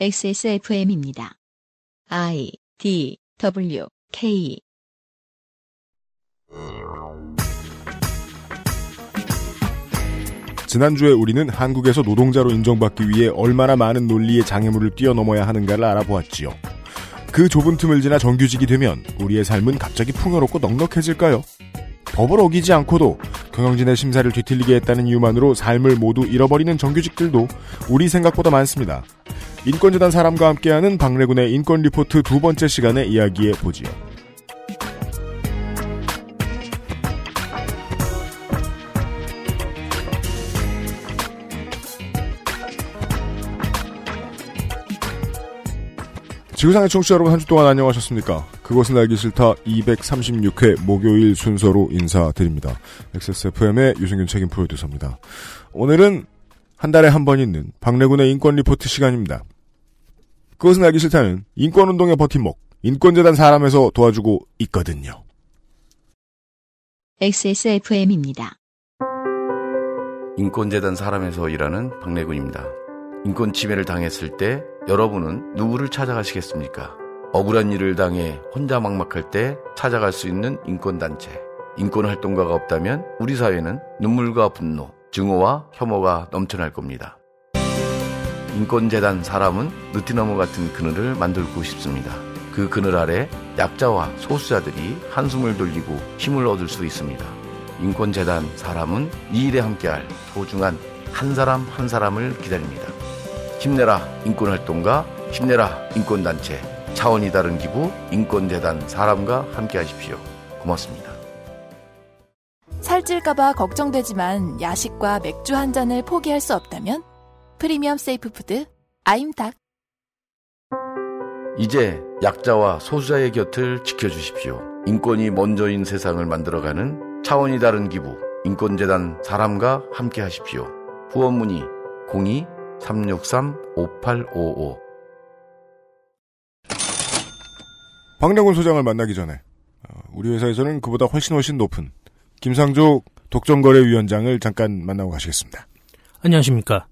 XSFM입니다. I D W K 지난주에 우리는 한국에서 노동자로 인정받기 위해 얼마나 많은 논리의 장애물을 뛰어넘어야 하는가를 알아보았지요. 그 좁은 틈을 지나 정규직이 되면 우리의 삶은 갑자기 풍요롭고 넉넉해질까요? 법을 어기지 않고도 경영진의 심사를 뒤틀리게 했다는 이유만으로 삶을 모두 잃어버리는 정규직들도 우리 생각보다 많습니다. 인권재단 사람과 함께하는 박래군의 인권 리포트 두 번째 시간에 이야기해 보지요. 지구상의 청취자 여러분 한 주 동안 안녕하셨습니까? 그것은 알기 싫다 236회 목요일 순서로 인사드립니다. XSFM의 유승균 책임 프로듀서입니다. 오늘은 한 달에 한 번 있는 박래군의 인권 리포트 시간입니다. 그것은 알기 싫다는 인권운동의 버팀목, 인권재단 사람에서 도와주고 있거든요. XSFM입니다. 인권재단 사람에서 일하는 박래군입니다. 인권 침해를 당했을 때 여러분은 누구를 찾아가시겠습니까? 억울한 일을 당해 혼자 막막할 때 찾아갈 수 있는 인권단체. 인권활동가가 없다면 우리 사회는 눈물과 분노, 증오와 혐오가 넘쳐날 겁니다. 인권재단 사람은 느티나무 같은 그늘을 만들고 싶습니다. 그 그늘 아래 약자와 소수자들이 한숨을 돌리고 힘을 얻을 수 있습니다. 인권재단 사람은 이 일에 함께할 소중한 한 사람 한 사람을 기다립니다. 힘내라 인권활동가, 힘내라 인권단체, 차원이 다른 기부 인권재단 사람과 함께 하십시오. 고맙습니다. 살찔까봐 걱정되지만 야식과 맥주 한 잔을 포기할 수 없다면 프리미엄 safe food 아임닭 이제 약자와 소수자의 곁을 지켜주십시오. 인권이 먼저인 세상을 만들어가는 차원이 다른 기부 인권재단 사람과 함께 하십시오. 후원 문의 02-363-5855 박래군 소장을 만나기 전에 어, 우리 회사에서는 그보다 훨씬 훨씬 높은 김상조 독점거래위원장을 잠깐 만나고 가시겠습니다. 안녕하십니까.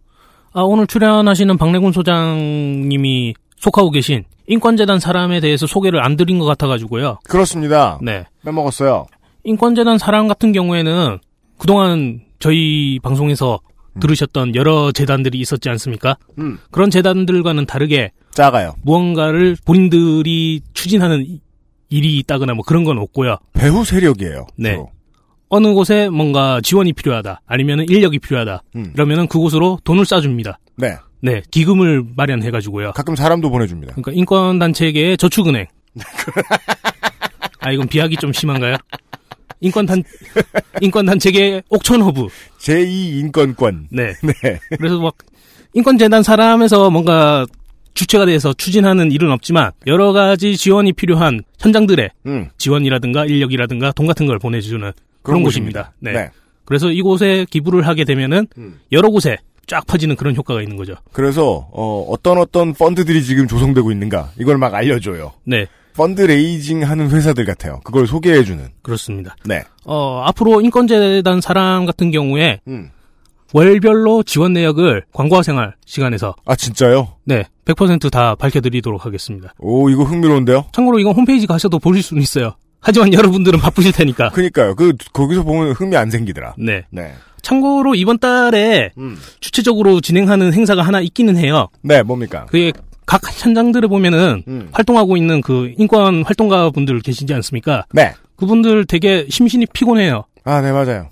아, 오늘 출연하시는 박래군 소장님이 속하고 계신 인권재단 사람에 대해서 소개를 안 드린 것 같아가지고요. 그렇습니다. 네. 빼먹었어요. 인권재단 사람 같은 경우에는 그동안 저희 방송에서 들으셨던 여러 재단들이 있었지 않습니까? 음, 그런 재단들과는 다르게 작아요. 무언가를 본인들이 추진하는 이- 일이 있다거나 뭐 그런 건 없고요. 배후 세력이에요. 네. 주로. 어느 곳에 뭔가 지원이 필요하다, 아니면 인력이 필요하다, 음. 이러면은 그곳으로 돈을 쏴줍니다. 네. 네, 기금을 마련해가지고요. 가끔 사람도 보내줍니다. 그러니까 인권 단체계의 저축은행. 아, 이건 비하기 좀 심한가요? 인권단, 인권단체계의 옥천허브. 제2 인권권. 네. 네. 그래서 막, 인권재단 사람에서 뭔가 주체가 돼서 추진하는 일은 없지만, 여러 가지 지원이 필요한 현장들의 음, 지원이라든가 인력이라든가 돈 같은 걸 보내주는 그런 곳입니다. 네. 네. 그래서 이곳에 기부를 하게 되면은, 음. 여러 곳에 쫙 퍼지는 그런 효과가 있는 거죠. 그래서 어, 어떤 어떤 펀드들이 지금 조성되고 있는가 이걸 막 알려줘요. 네. fund raising 하는 회사들 같아요. 그걸 소개해주는. 그렇습니다. 네. 어, 앞으로 인권재단 사람 같은 경우에 음. 월별로 지원 내역을 광고와 생활 시간에서 아 진짜요? 네, 100%다 밝혀드리도록 하겠습니다. 오 이거 흥미로운데요? 참고로 이건 홈페이지 가셔도 보실 수는 있어요. 하지만 여러분들은 바쁘실 테니까. 그니까요. 그 거기서 보면 흥미 안 생기더라. 네. 네. 참고로 이번 달에 음. 주체적으로 진행하는 행사가 하나 있기는 해요. 네 뭡니까? 그게 각 현장들을 보면은 음. 활동하고 있는 그 인권 활동가 분들 계시지 않습니까? 네. 그분들 되게 심신이 피곤해요. 아 네 맞아요.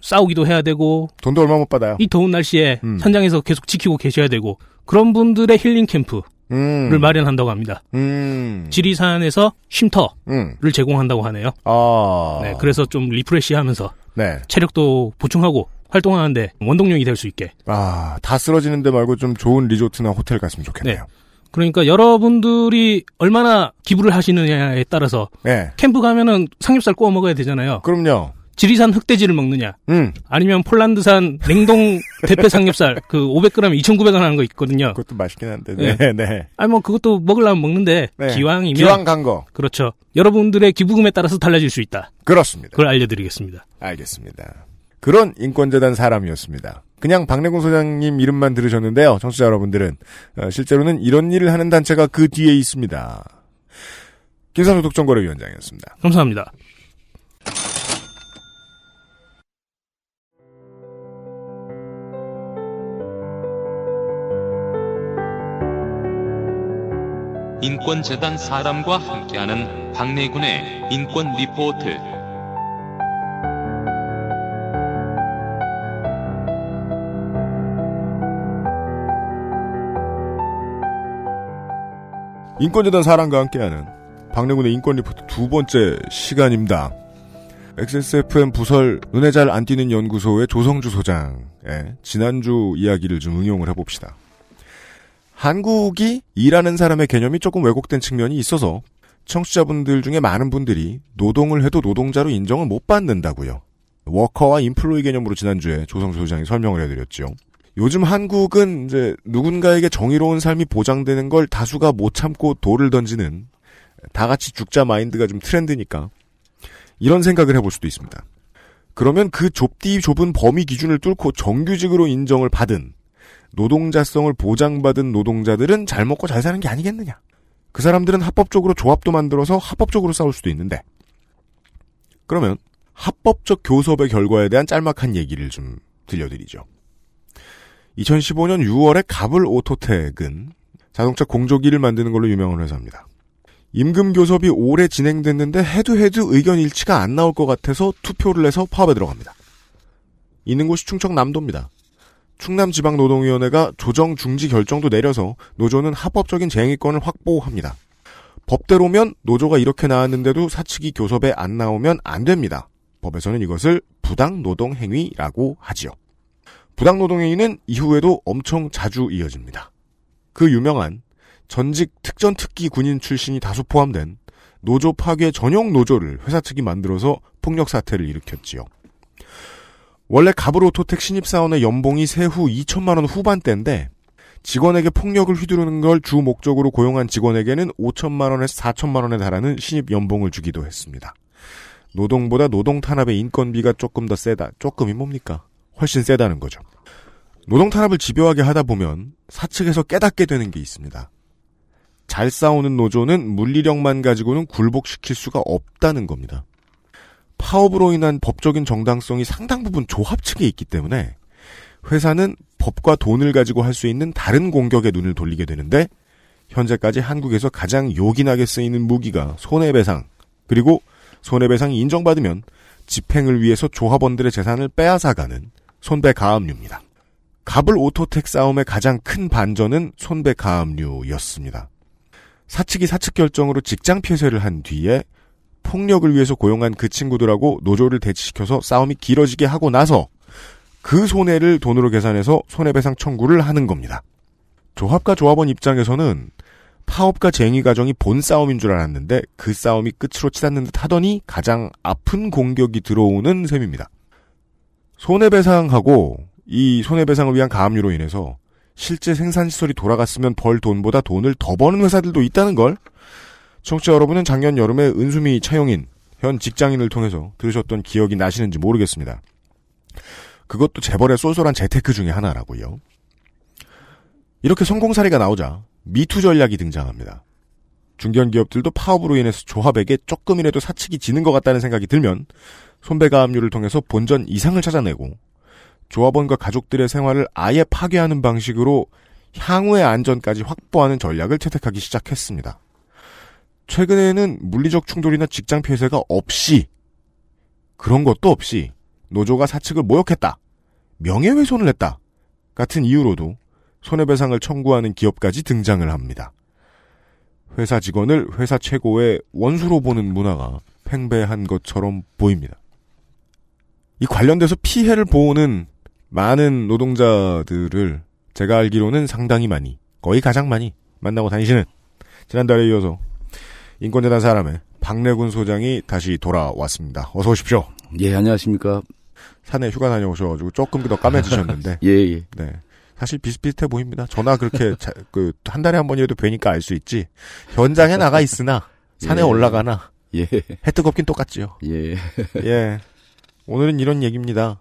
싸우기도 해야 되고 돈도 얼마 못 받아요. 이 더운 날씨에 음. 현장에서 계속 지키고 계셔야 되고 그런 분들의 힐링 캠프를 음. 마련한다고 합니다. 음. 지리산에서 쉼터를 음. 제공한다고 하네요. 아. 네, 그래서 좀 리프레시하면서 네. 체력도 보충하고 활동하는데 원동력이 될 수 있게. 아, 다 쓰러지는 데 말고 좀 좋은 리조트나 호텔 갔으면 좋겠네요. 그러니까 여러분들이 얼마나 기부를 하시느냐에 따라서 네. 캠프 가면은 삼겹살 구워 먹어야 되잖아요. 그럼요. 지리산 흑돼지를 먹느냐, 음. 아니면 폴란드산 냉동 대패 삼겹살 그 500g 2,900원 하는 거 있거든요. 그것도 맛있긴 한데. 네. 네, 네. 아니 뭐 그것도 먹으려면 먹는데 네. 기왕이면 기왕 간 거. 그렇죠. 여러분들의 기부금에 따라서 달라질 수 있다. 그렇습니다. 그걸 알려드리겠습니다. 알겠습니다. 그런 인권재단 사람이었습니다. 그냥 박래군 소장님 이름만 들으셨는데요. 청취자 여러분들은 어, 실제로는 이런 일을 하는 단체가 그 뒤에 있습니다. 김상조 독점거래위원장이었습니다. 감사합니다. 인권재단 사람과 함께하는 박내군의 인권 리포트. 인권재단 사람과 함께하는 박래군의 인권 리포트 두 번째 시간입니다. XSFM 부설 눈에 잘 안 띄는 연구소의 조성주 소장의 지난주 이야기를 좀 응용을 해봅시다. 한국이 일하는 사람의 개념이 조금 왜곡된 측면이 있어서 청취자분들 중에 많은 분들이 노동을 해도 노동자로 인정을 못 받는다고요. 워커와 인플로이 개념으로 지난주에 조성주 소장이 설명을 해드렸죠. 요즘 한국은 이제 누군가에게 정의로운 삶이 보장되는 걸 다수가 못 참고 돌을 던지는 다 같이 죽자 마인드가 좀 트렌드니까 이런 생각을 해볼 수도 있습니다. 그러면 그 좁디 좁은 범위 기준을 뚫고 정규직으로 인정을 받은 노동자성을 보장받은 노동자들은 잘 먹고 잘 사는 게 아니겠느냐. 그 사람들은 합법적으로 조합도 만들어서 합법적으로 싸울 수도 있는데 그러면 합법적 교섭의 결과에 대한 짤막한 얘기를 좀 들려드리죠. 2015년 6월에 가블 오토텍은 자동차 공조기를 만드는 걸로 유명한 회사입니다. 임금 교섭이 오래 진행됐는데 해도 해도 의견 일치가 안 나올 것 같아서 투표를 해서 파업에 들어갑니다. 있는 곳이 충청남도입니다. 충남지방노동위원회가 조정 중지 결정도 내려서 노조는 합법적인 쟁의권을 확보합니다. 법대로면 노조가 이렇게 나왔는데도 사측이 교섭에 안 나오면 안 됩니다. 법에서는 이것을 부당노동행위라고 하지요. 부당노동행위는 이후에도 엄청 자주 이어집니다. 그 유명한 전직 특전특기 군인 출신이 다수 포함된 노조 파괴 전용 노조를 회사 측이 만들어서 폭력 사태를 일으켰지요. 원래 갑으로토텍 신입사원의 연봉이 세후 2천만 원 후반대인데 직원에게 폭력을 휘두르는 걸 주 목적으로 고용한 직원에게는 5천만 원에서 4천만 원에 달하는 신입 연봉을 주기도 했습니다. 노동보다 노동 탄압의 인건비가 조금 더 세다. 조금이 뭡니까? 훨씬 세다는 거죠. 노동 탄압을 집요하게 하다 보면 사측에서 깨닫게 되는 게 있습니다. 잘 싸우는 노조는 물리력만 가지고는 굴복시킬 수가 없다는 겁니다. 파업으로 인한 법적인 정당성이 상당 부분 조합 측에 있기 때문에 회사는 법과 돈을 가지고 할 수 있는 다른 공격에 눈을 돌리게 되는데 현재까지 한국에서 가장 요긴하게 쓰이는 무기가 손해배상 그리고 손해배상이 인정받으면 집행을 위해서 조합원들의 재산을 빼앗아가는 손배 가압류입니다. 갑을 오토텍 싸움의 가장 큰 반전은 손배 가압류였습니다. 사측이 사측 결정으로 직장 폐쇄를 한 뒤에 폭력을 위해서 고용한 그 친구들하고 노조를 대치시켜서 싸움이 길어지게 하고 나서 그 손해를 돈으로 계산해서 손해배상 청구를 하는 겁니다. 조합과 조합원 입장에서는 파업과 쟁의 과정이 본 싸움인 줄 알았는데 그 싸움이 끝으로 치닫는 듯 하더니 가장 아픈 공격이 들어오는 셈입니다. 손해배상하고 이 손해배상을 위한 가압류로 인해서 실제 생산시설이 돌아갔으면 벌 돈보다 돈을 더 버는 회사들도 있다는 걸 청취자 여러분은 작년 여름에 은수미 차용인 현 직장인을 통해서 들으셨던 기억이 나시는지 모르겠습니다. 그것도 재벌의 쏠쏠한 재테크 중의 하나라고요. 이렇게 성공 사례가 나오자 미투 전략이 등장합니다. 중견 기업들도 파업으로 인해서 조합에게 조금이라도 사측이 지는 것 같다는 생각이 들면 손배가 압류를 통해서 본전 이상을 찾아내고 조합원과 가족들의 생활을 아예 파괴하는 방식으로 향후의 안전까지 확보하는 전략을 채택하기 시작했습니다. 최근에는 물리적 충돌이나 직장 폐쇄가 없이 그런 것도 없이 노조가 사측을 모욕했다. 명예훼손을 했다. 같은 이유로도 손해배상을 청구하는 기업까지 등장을 합니다. 회사 직원을 회사 최고의 원수로 보는 문화가 팽배한 것처럼 보입니다. 이 관련돼서 피해를 보는 많은 노동자들을 제가 알기로는 상당히 많이, 거의 가장 많이 만나고 다니시는 지난달에 이어서 인권재단 사람의 박래군 소장이 다시 돌아왔습니다. 어서 오십시오. 예, 안녕하십니까. 산에 휴가 다녀오셔가지고 조금 더 까매지셨는데. 예, 예. 네. 사실 비슷비슷해 보입니다. 전화 그렇게 그한 달에 한 번이라도 뵈니까 알 수 있지. 현장에 나가 있으나 산에 예. 올라가나 예, 해 뜨겁긴 똑같지요. 예. 예. 오늘은 이런 얘기입니다.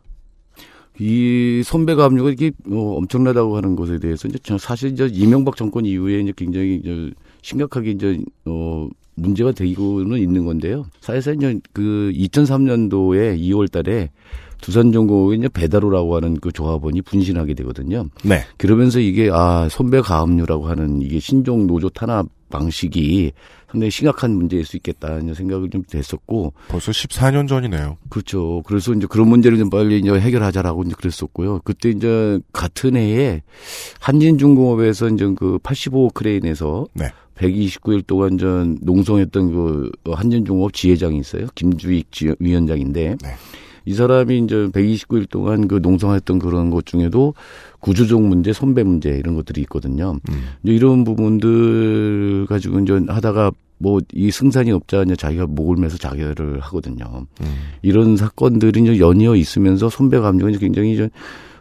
이 선배 가 압류가 이게 뭐 엄청나다고 하는 것에 대해서 이제 저 사실 이제 이명박 정권 이후에 이제 굉장히 이제 심각하게 이제 어 문제가 되고는 있는 건데요. 사실상 이제 그 2003년도에 2월 달에 두산중공업의 이제 배다로라고 하는 그 조합원이 분신하게 되거든요. 네. 그러면서 이게 아 선배 가압류라고 하는 이게 신종 노조 탄압 방식이 상당히 심각한 문제일 수 있겠다 이런 생각을 좀 됐었고 벌써 14년 전이네요. 그렇죠. 그래서 이제 그런 문제를 좀 빨리 이제 해결하자라고 이제 그랬었고요. 그때 이제 같은 해에 한진중공업에서 이제 그 85 크레인에서 네. 129일 동안 전 농성했던 그 한진중공업 지회장이 있어요. 김주익 지- 위원장인데 네. 이 사람이 이제 129일 동안 그 농성했던 그런 것 중에도 구조적 문제, 선배 문제 이런 것들이 있거든요. 음. 이제 이런 부분들 가지고 이제 하다가 뭐 이 승산이 없자 이제 자기가 목을 매서 자결을 하거든요. 음. 이런 사건들이 이제 연이어 있으면서 선배 감정이 굉장히 이제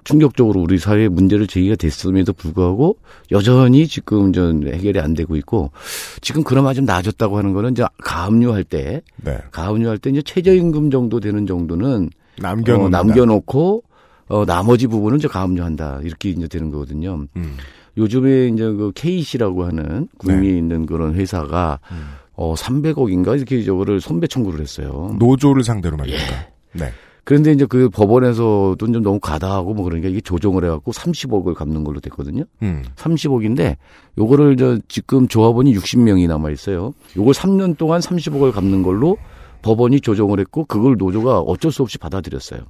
충격적으로 우리 사회에 문제를 제기가 됐음에도 불구하고 여전히 지금 전 해결이 안 되고 있고 지금 그나마 좀 나아졌다고 하는 거는 이제 가압류할 때 네. 가압류할 때 이제 최저임금 정도 되는 정도는 남겨놓는다. 어, 남겨놓고 어, 나머지 부분은 이제 가압류한다 이렇게 이제 되는 거거든요. 음. 요즘에 이제 그 KC라고 하는 구미에 네. 있는 그런 회사가 음. 어 300억인가 이렇게 저거를 선배 청구를 했어요. 노조를 상대로 말입니다. 예. 네. 그런데 이제 그 법원에서도 좀 너무 가다하고 뭐 그러니까 이게 조정을 해갖고 30억을 갚는 걸로 됐거든요. 음. 30억인데 요거를 저 지금 조합원이 60명이 남아 있어요. 요걸 3년 동안 30억을 갚는 걸로 법원이 조정을 했고 그걸 노조가 어쩔 수 없이 받아들였어요.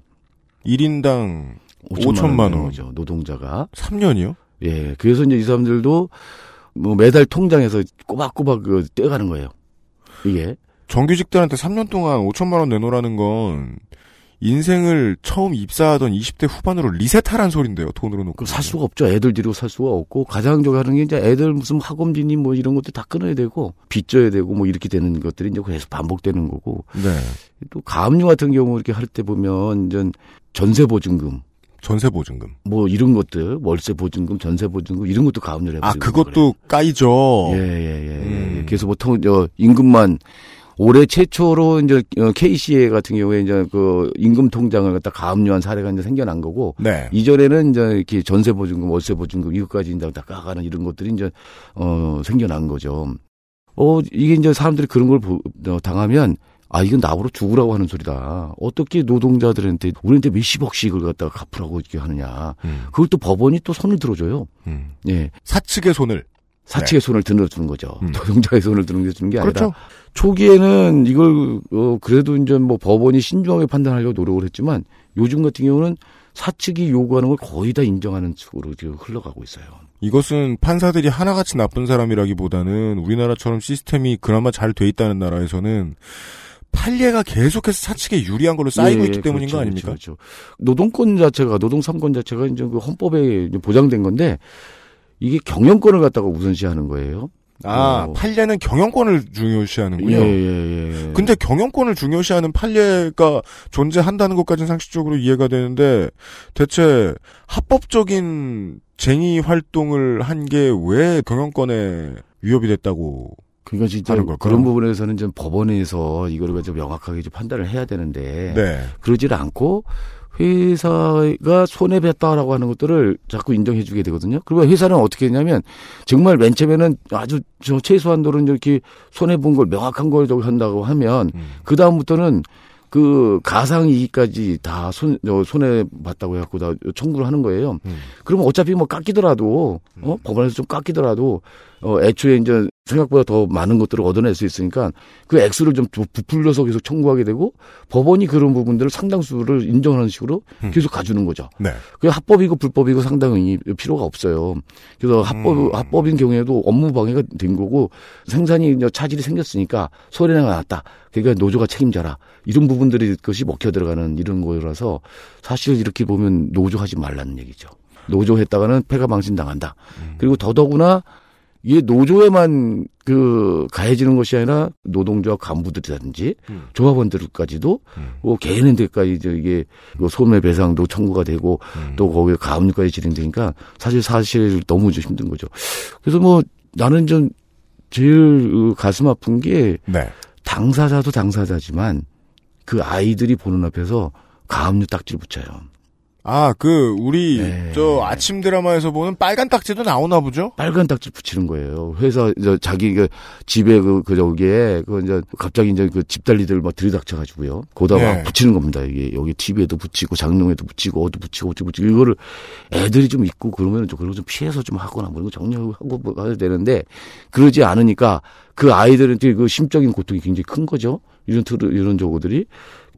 1인당 5천만, 5천만 원. 노동자가. 3년이요? 예. 그래서 이제 이 사람들도 뭐 매달 통장에서 꼬박꼬박 그 떼가는 거예요. 이게. 정규직들한테 3년 동안 5천만 원 내놓으라는 건 인생을 처음 입사하던 20대 후반으로 리셋하란 소린데요. 돈으로 놓고. 그살 수가 없죠. 애들 데리고 살 수가 없고 가장 저기 하는 게 이제 애들 무슨 학원비니 뭐 이런 것도 다 끊어야 되고 빚져야 되고 뭐 이렇게 되는 것들이 이제 계속 반복되는 거고 네. 또 가압류 같은 경우 이렇게 할 때 보면 이제 전세 보증금 전세 보증금. 뭐 이런 것들 월세 보증금 전세 보증금 이런 것도 가압류를 아, 해버리고 그것도 까이죠. 예예 예 예, 음. 예. 그래서 보통 저 임금만 올해 최초로 이제 KCA 같은 경우에 이제 그 임금 통장을 갖다 가압류한 사례가 이제 생겨난 거고 네. 이전에는 이제 이렇게 전세 보증금, 월세 보증금 이것까지 이제 다 까가는 이런 것들이 이제 어 생겨난 거죠. 어 이게 이제 사람들이 그런 걸 보- 어, 당하면 아 이건 나보러 죽으라고 하는 소리다. 어떻게 노동자들한테 우리한테 몇십억씩을 갖다가 갚으라고 이렇게 하느냐. 음. 그걸 또 법원이 또 손을 들어줘요. 음. 예, 사측의 손을. 사측의 손을 들어주는 거죠. 음. 노동자의 손을 들어주는 게 아니라 그렇죠. 초기에는 이걸 어 그래도 이제 뭐 법원이 신중하게 판단하려고 노력을 했지만 요즘 같은 경우는 사측이 요구하는 걸 거의 다 인정하는 측으로 지금 흘러가고 있어요. 이것은 판사들이 하나같이 나쁜 사람이라기보다는 우리나라처럼 시스템이 그나마 잘 돼 있다는 나라에서는 판례가 계속해서 사측에 유리한 걸로 쌓이고 예, 있기 때문인 그렇죠, 거 아닙니까? 그렇죠, 그렇죠. 노동권 자체가 노동 삼권 자체가 이제 그 헌법에 이제 보장된 건데 이게 경영권을 갖다가 우선시하는 거예요. 아, 어. 판례는 경영권을 중요시하는군요. 예, 예, 예. 근데 경영권을 중요시하는 판례가 존재한다는 것까지는 상식적으로 이해가 되는데 대체 합법적인 쟁의 활동을 한 게 왜 경영권에 위협이 됐다고 그러니까 진짜? 그런 부분에서는 좀 법원에서 이거를 가지고 명확하게 좀 판단을 해야 되는데 네. 그러질 않고 회사가 손해봤다라고 하는 것들을 자꾸 인정해 주게 되거든요. 그리고 회사는 어떻게 했냐면 정말 맨 처음에는 아주 저 최소한도로 이렇게 손해 본 걸 명확한 걸 한다고 하면 음. 그 다음부터는 그 가상 이익까지 다 손, 저 손해 봤다고 해갖고 다 청구를 하는 거예요. 음. 그러면 어차피 뭐 깎이더라도 어 법원에서 좀 깎이더라도 어 애초에 이제 생각보다 더 많은 것들을 얻어낼 수 있으니까 그 액수를 좀 부- 부풀려서 계속 청구하게 되고 법원이 그런 부분들을 상당수를 인정하는 식으로 음. 계속 가주는 거죠. 네. 그 합법이고 불법이고 상당히 필요가 없어요. 그래서 합법 음. 합법인 경우에도 업무 방해가 된 거고 생산이 이제 차질이 생겼으니까 소리가 났다. 그러니까 노조가 책임져라. 이런 부분들이 것이 먹혀 들어가는 이런 거라서 사실 이렇게 보면 노조 하지 말라는 얘기죠. 노조 했다가는 폐가 망신당한다. 음. 그리고 더더구나 이게 노조에만 그 가해지는 것이 아니라 노동조합 간부들이라든지 음. 조합원들까지도 음. 뭐 개인한테까지 이게 그 손해배상도 청구가 되고 음. 또 거기에 가압류까지 진행되니까 사실 사실 너무 좀 힘든 거죠. 그래서 뭐 나는 좀 제일 그 가슴 아픈 게 네. 당사자도 당사자지만 그 아이들이 보는 앞에서 가압류 딱지를 붙여요. 아, 그, 우리, 네. 저, 아침 드라마에서 보는 빨간 딱지도 나오나 보죠? 빨간 딱지 붙이는 거예요. 회사 이제 자기 그 집에 그, 그 저기에 그 이제 갑자기 이제 그 집달리들 막 들이닥쳐 가지고요. 거기다가 네. 막 붙이는 겁니다. 이게 여기 TV에도 붙이고 장롱에도 붙이고 어디 붙이고 어디 붙이고 이거를 애들이 좀 있고 그러면 좀 그런 거 좀 피해서 좀 하거나 뭐 이런 거 정리하고 뭐 해야 되는데 그러지 않으니까 그 아이들한테 그 심적인 고통이 굉장히 큰 거죠. 이런 틀 이런 저거들이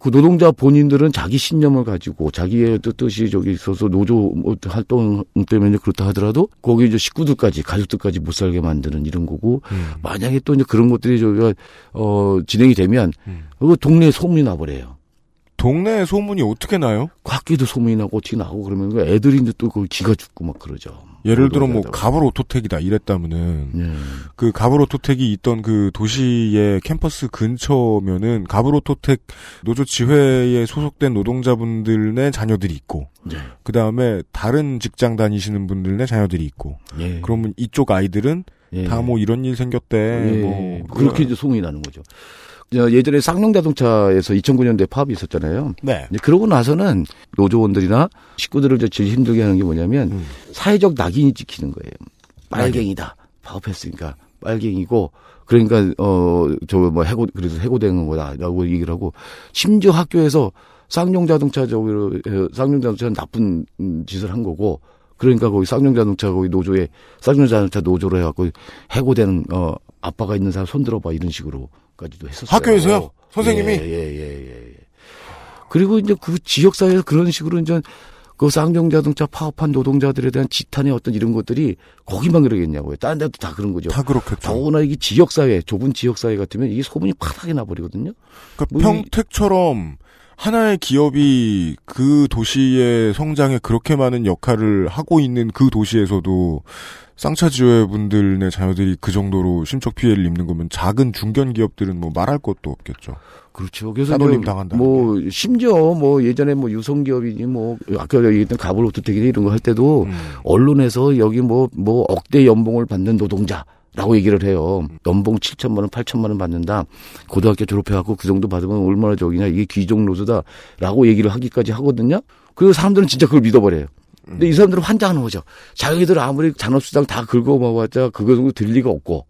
그 노동자 본인들은 자기 신념을 가지고 자기의 뜻- 뜻이 저기 있어서 노조 뭐 활동 때문에 그렇다 하더라도 거기 이제 식구들까지 가족들까지 못 살게 만드는 이런 거고 음. 만약에 또 이제 그런 것들이 저기가 어 진행이 되면 음. 그거 동네에 소문이 나버려요. 동네 소문이 어떻게 나요? 학교도 소문이 나고 어떻게 나고 그러면 그 애들이 이제 또 거기 기가 죽고 막 그러죠. 예를 들어 뭐. 가불 오토텍이다 이랬다면은, 네. 그 가불 오토텍이 있던 그 도시의 캠퍼스 근처면은 가불 오토텍 노조 지회에 소속된 노동자분들의 자녀들이 있고 네. 그 다음에 다른 직장 다니시는 분들의 자녀들이 있고 예. 그러면 이쪽 아이들은 예. 다뭐 이런 일 생겼대 예. 뭐 그렇게 이제 소문이 나는 거죠. 저 예전에 쌍용 자동차에서 2009년도에 파업이 있었잖아요. 네 그러고 나서는 노조원들이나 식구들을 제일 힘들게 하는 게 뭐냐면 음. 사회적 낙인이 찍히는 거예요. 빨갱이다. 파업했으니까 빨갱이고 그러니까 어저 뭐 해고 그래서 해고되는 거다라고 얘기를 하고 심지어 학교에서 쌍용 자동차 저기로 해- 쌍용 자동차는 나쁜 음, 짓을 한 거고 그러니까 거기 쌍용 자동차 거기 노조에 쌍용 자동차 노조로 해갖고 해고되는 어 아빠가 있는 사람 손 들어봐 이런 식으로까지도 했었어요. 학교에서요? 선생님이? 예예예 예, 예. 그리고 이제 그 지역 사회에서 그런 식으로 이제 그 쌍용 자동차 파업한 노동자들에 대한 지탄의 어떤 이런 것들이 거기만 그러겠냐고요. 다른 데도 다 그런 거죠. 다 그렇겠죠. 더구나 이게 지역 사회, 좁은 지역 사회 같으면 이게 소문이 파닥이 나버리거든요. 그러니까 뭐 이- 평택처럼 하나의 기업이 그 도시의 성장에 그렇게 많은 역할을 하고 있는 그 도시에서도 쌍차지회 분들의 자녀들이 그 정도로 심적 피해를 입는 거면 작은 중견 기업들은 뭐 말할 것도 없겠죠. 그렇죠. 그래서 따돌림 당한다는 뭐 심지어 뭐 예전에 뭐 유성 기업이니 뭐 아까 얘기했던 가불오토텍이니 이런 거 할 때도 음. 언론에서 여기 뭐, 뭐 억대 연봉을 받는 노동자 라고 얘기를 해요. 연봉 7천만 원, 8천만 원 받는다. 고등학교 졸업해갖고 그 정도 받으면 얼마나 적이냐. 이게 귀족 노조다 라고 얘기를 하기까지 하거든요. 그리고 사람들은 진짜 그걸 믿어버려요. 근데 이 사람들은 환장하는 거죠. 자기들 아무리 잔업수당 다 긁어 먹었자 그거 정도 들 리가 없고.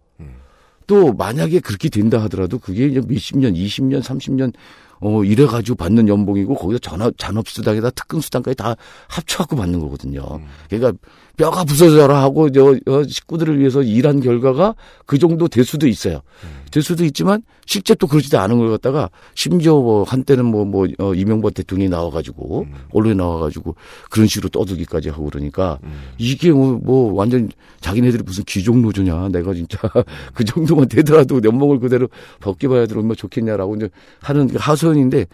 또 만약에 그렇게 된다 하더라도 그게 이제 몇십 년, 20년, 30년 어 이래가지고 받는 연봉이고 거기서 전업 잔업수당에다 특근수당까지 다 합쳐갖고 받는 거거든요. 그러니까 뼈가 부서져라 하고 저 어, 식구들을 위해서 일한 결과가 그 정도 될 수도 있어요. 될 수도 있지만 실제 또 그러지도 않은 걸 갖다가 심지어 뭐 한때는 뭐뭐 어, 이명박 대통령이 나와가지고 언론에 나와가지고 그런 식으로 떠들기까지 하고 그러니까 이게 뭐, 뭐 완전 자기네들이 무슨 귀족 노조냐. 내가 진짜 그 정도만 되더라도 연봉을 그대로 벗겨봐야 들 얼마나 좋겠냐라고 이제 하는 그 하소연인데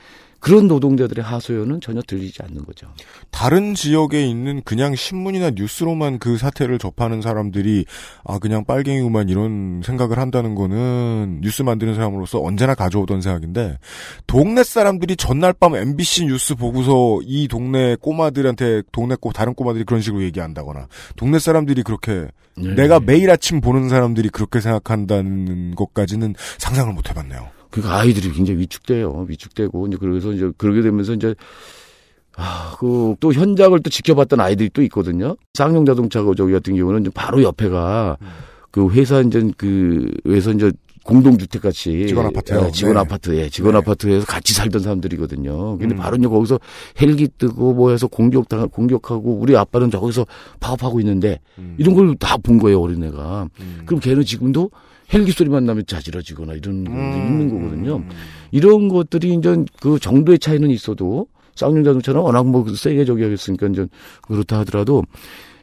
그런 노동자들의 하소연은 전혀 들리지 않는 거죠. 다른 지역에 있는 그냥 신문이나 뉴스로만 그 사태를 접하는 사람들이 아 그냥 빨갱이구만 이런 생각을 한다는 거는 뉴스 만드는 사람으로서 언제나 가져오던 생각인데 동네 사람들이 전날 밤 MBC 뉴스 보고서 이 동네 꼬마들한테 동네 꼬 다른 꼬마들이 그런 식으로 얘기한다거나 동네 사람들이 그렇게 네. 내가 매일 아침 보는 사람들이 그렇게 생각한다는 것까지는 상상을 못 해봤네요. 그러니까 아이들이 굉장히 위축돼요. 위축되고 이제 그래서 이제 그러게 되면서 이제 아, 그 또 현장을 또 지켜봤던 아이들이 또 있거든요. 쌍용 자동차 그 저기 같은 경우는 바로 옆에가 그 회사 이제 그 회사 이제 공동주택 같이 직원 아파트요? 예, 직원 네. 아파트, 예, 직원 네. 아파트에서 같이 살던 사람들이거든요. 근데 음. 바로 이제 거기서 헬기 뜨고 뭐 해서 공격 당 공격하고 우리 아빠는 저기서 파업하고 있는데 음. 이런 걸 다 본 거예요 어린애가. 음. 그럼 걔는 지금도 헬기 소리만 나면 자지러지거나 이런 경우도 음. 있는 거거든요. 이런 것들이 이제 그 정도의 차이는 있어도 쌍용 자동차는 워낙 뭐 세게 저기 하겠으니까 이제 그렇다 하더라도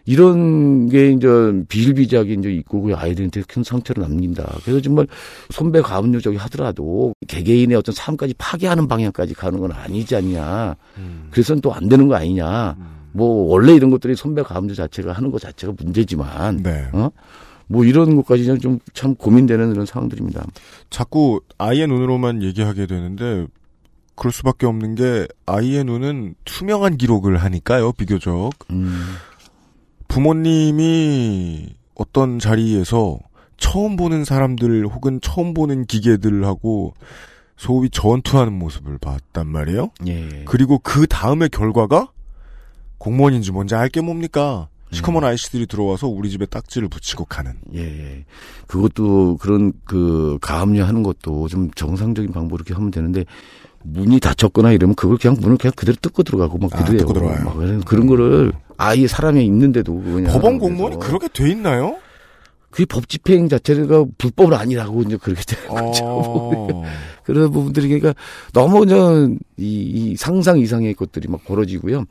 이런 게 이제 비일비재하게 이제 있고 그 아이들한테 큰 상처를 남긴다. 그래서 정말 손배 가문료 저기 하더라도 개개인의 어떤 삶까지 파괴하는 방향까지 가는 건 아니지 않냐. 음. 그래서는 또 안 되는 거 아니냐. 뭐 원래 이런 것들이 손배 가문료 자체가 하는 것 자체가 문제지만 네. 어? 뭐 이런 것까지 좀참 고민되는 그런 상황들입니다. 자꾸 아이의 눈으로만 얘기하게 되는데 그럴 수밖에 없는 게 아이의 눈은 투명한 기록을 하니까요, 비교적. 음, 부모님이 어떤 자리에서 처음 보는 사람들 혹은 처음 보는 기계들하고 소위 전투하는 모습을 봤단 말이에요. 예. 그리고 그 다음의 결과가 공무원인지 뭔지 알게 뭡니까? 시커먼 아이씨들이 들어와서 우리 집에 딱지를 붙이고 가는. 예, 예. 그것도 그런 그 가압류 하는 것도 좀 정상적인 방법으로 이렇게 하면 되는데 문이 닫혔거나 이러면 그걸 그냥 문을 그냥 그대로 뜯고 들어가고 막 아, 그래요. 뜯고 들어와요. 막 그래서 그런 거를 아예 사람이 있는데도 그냥 법원 공무원이 데서 그렇게 돼 있나요? 그게 법 집행 자체가 불법은 아니라고 이제 그렇게 되는 거죠. 어. 그런 부분들이 그러니까 너무 이제 이, 이 상상 이상의 것들이 막 벌어지고요.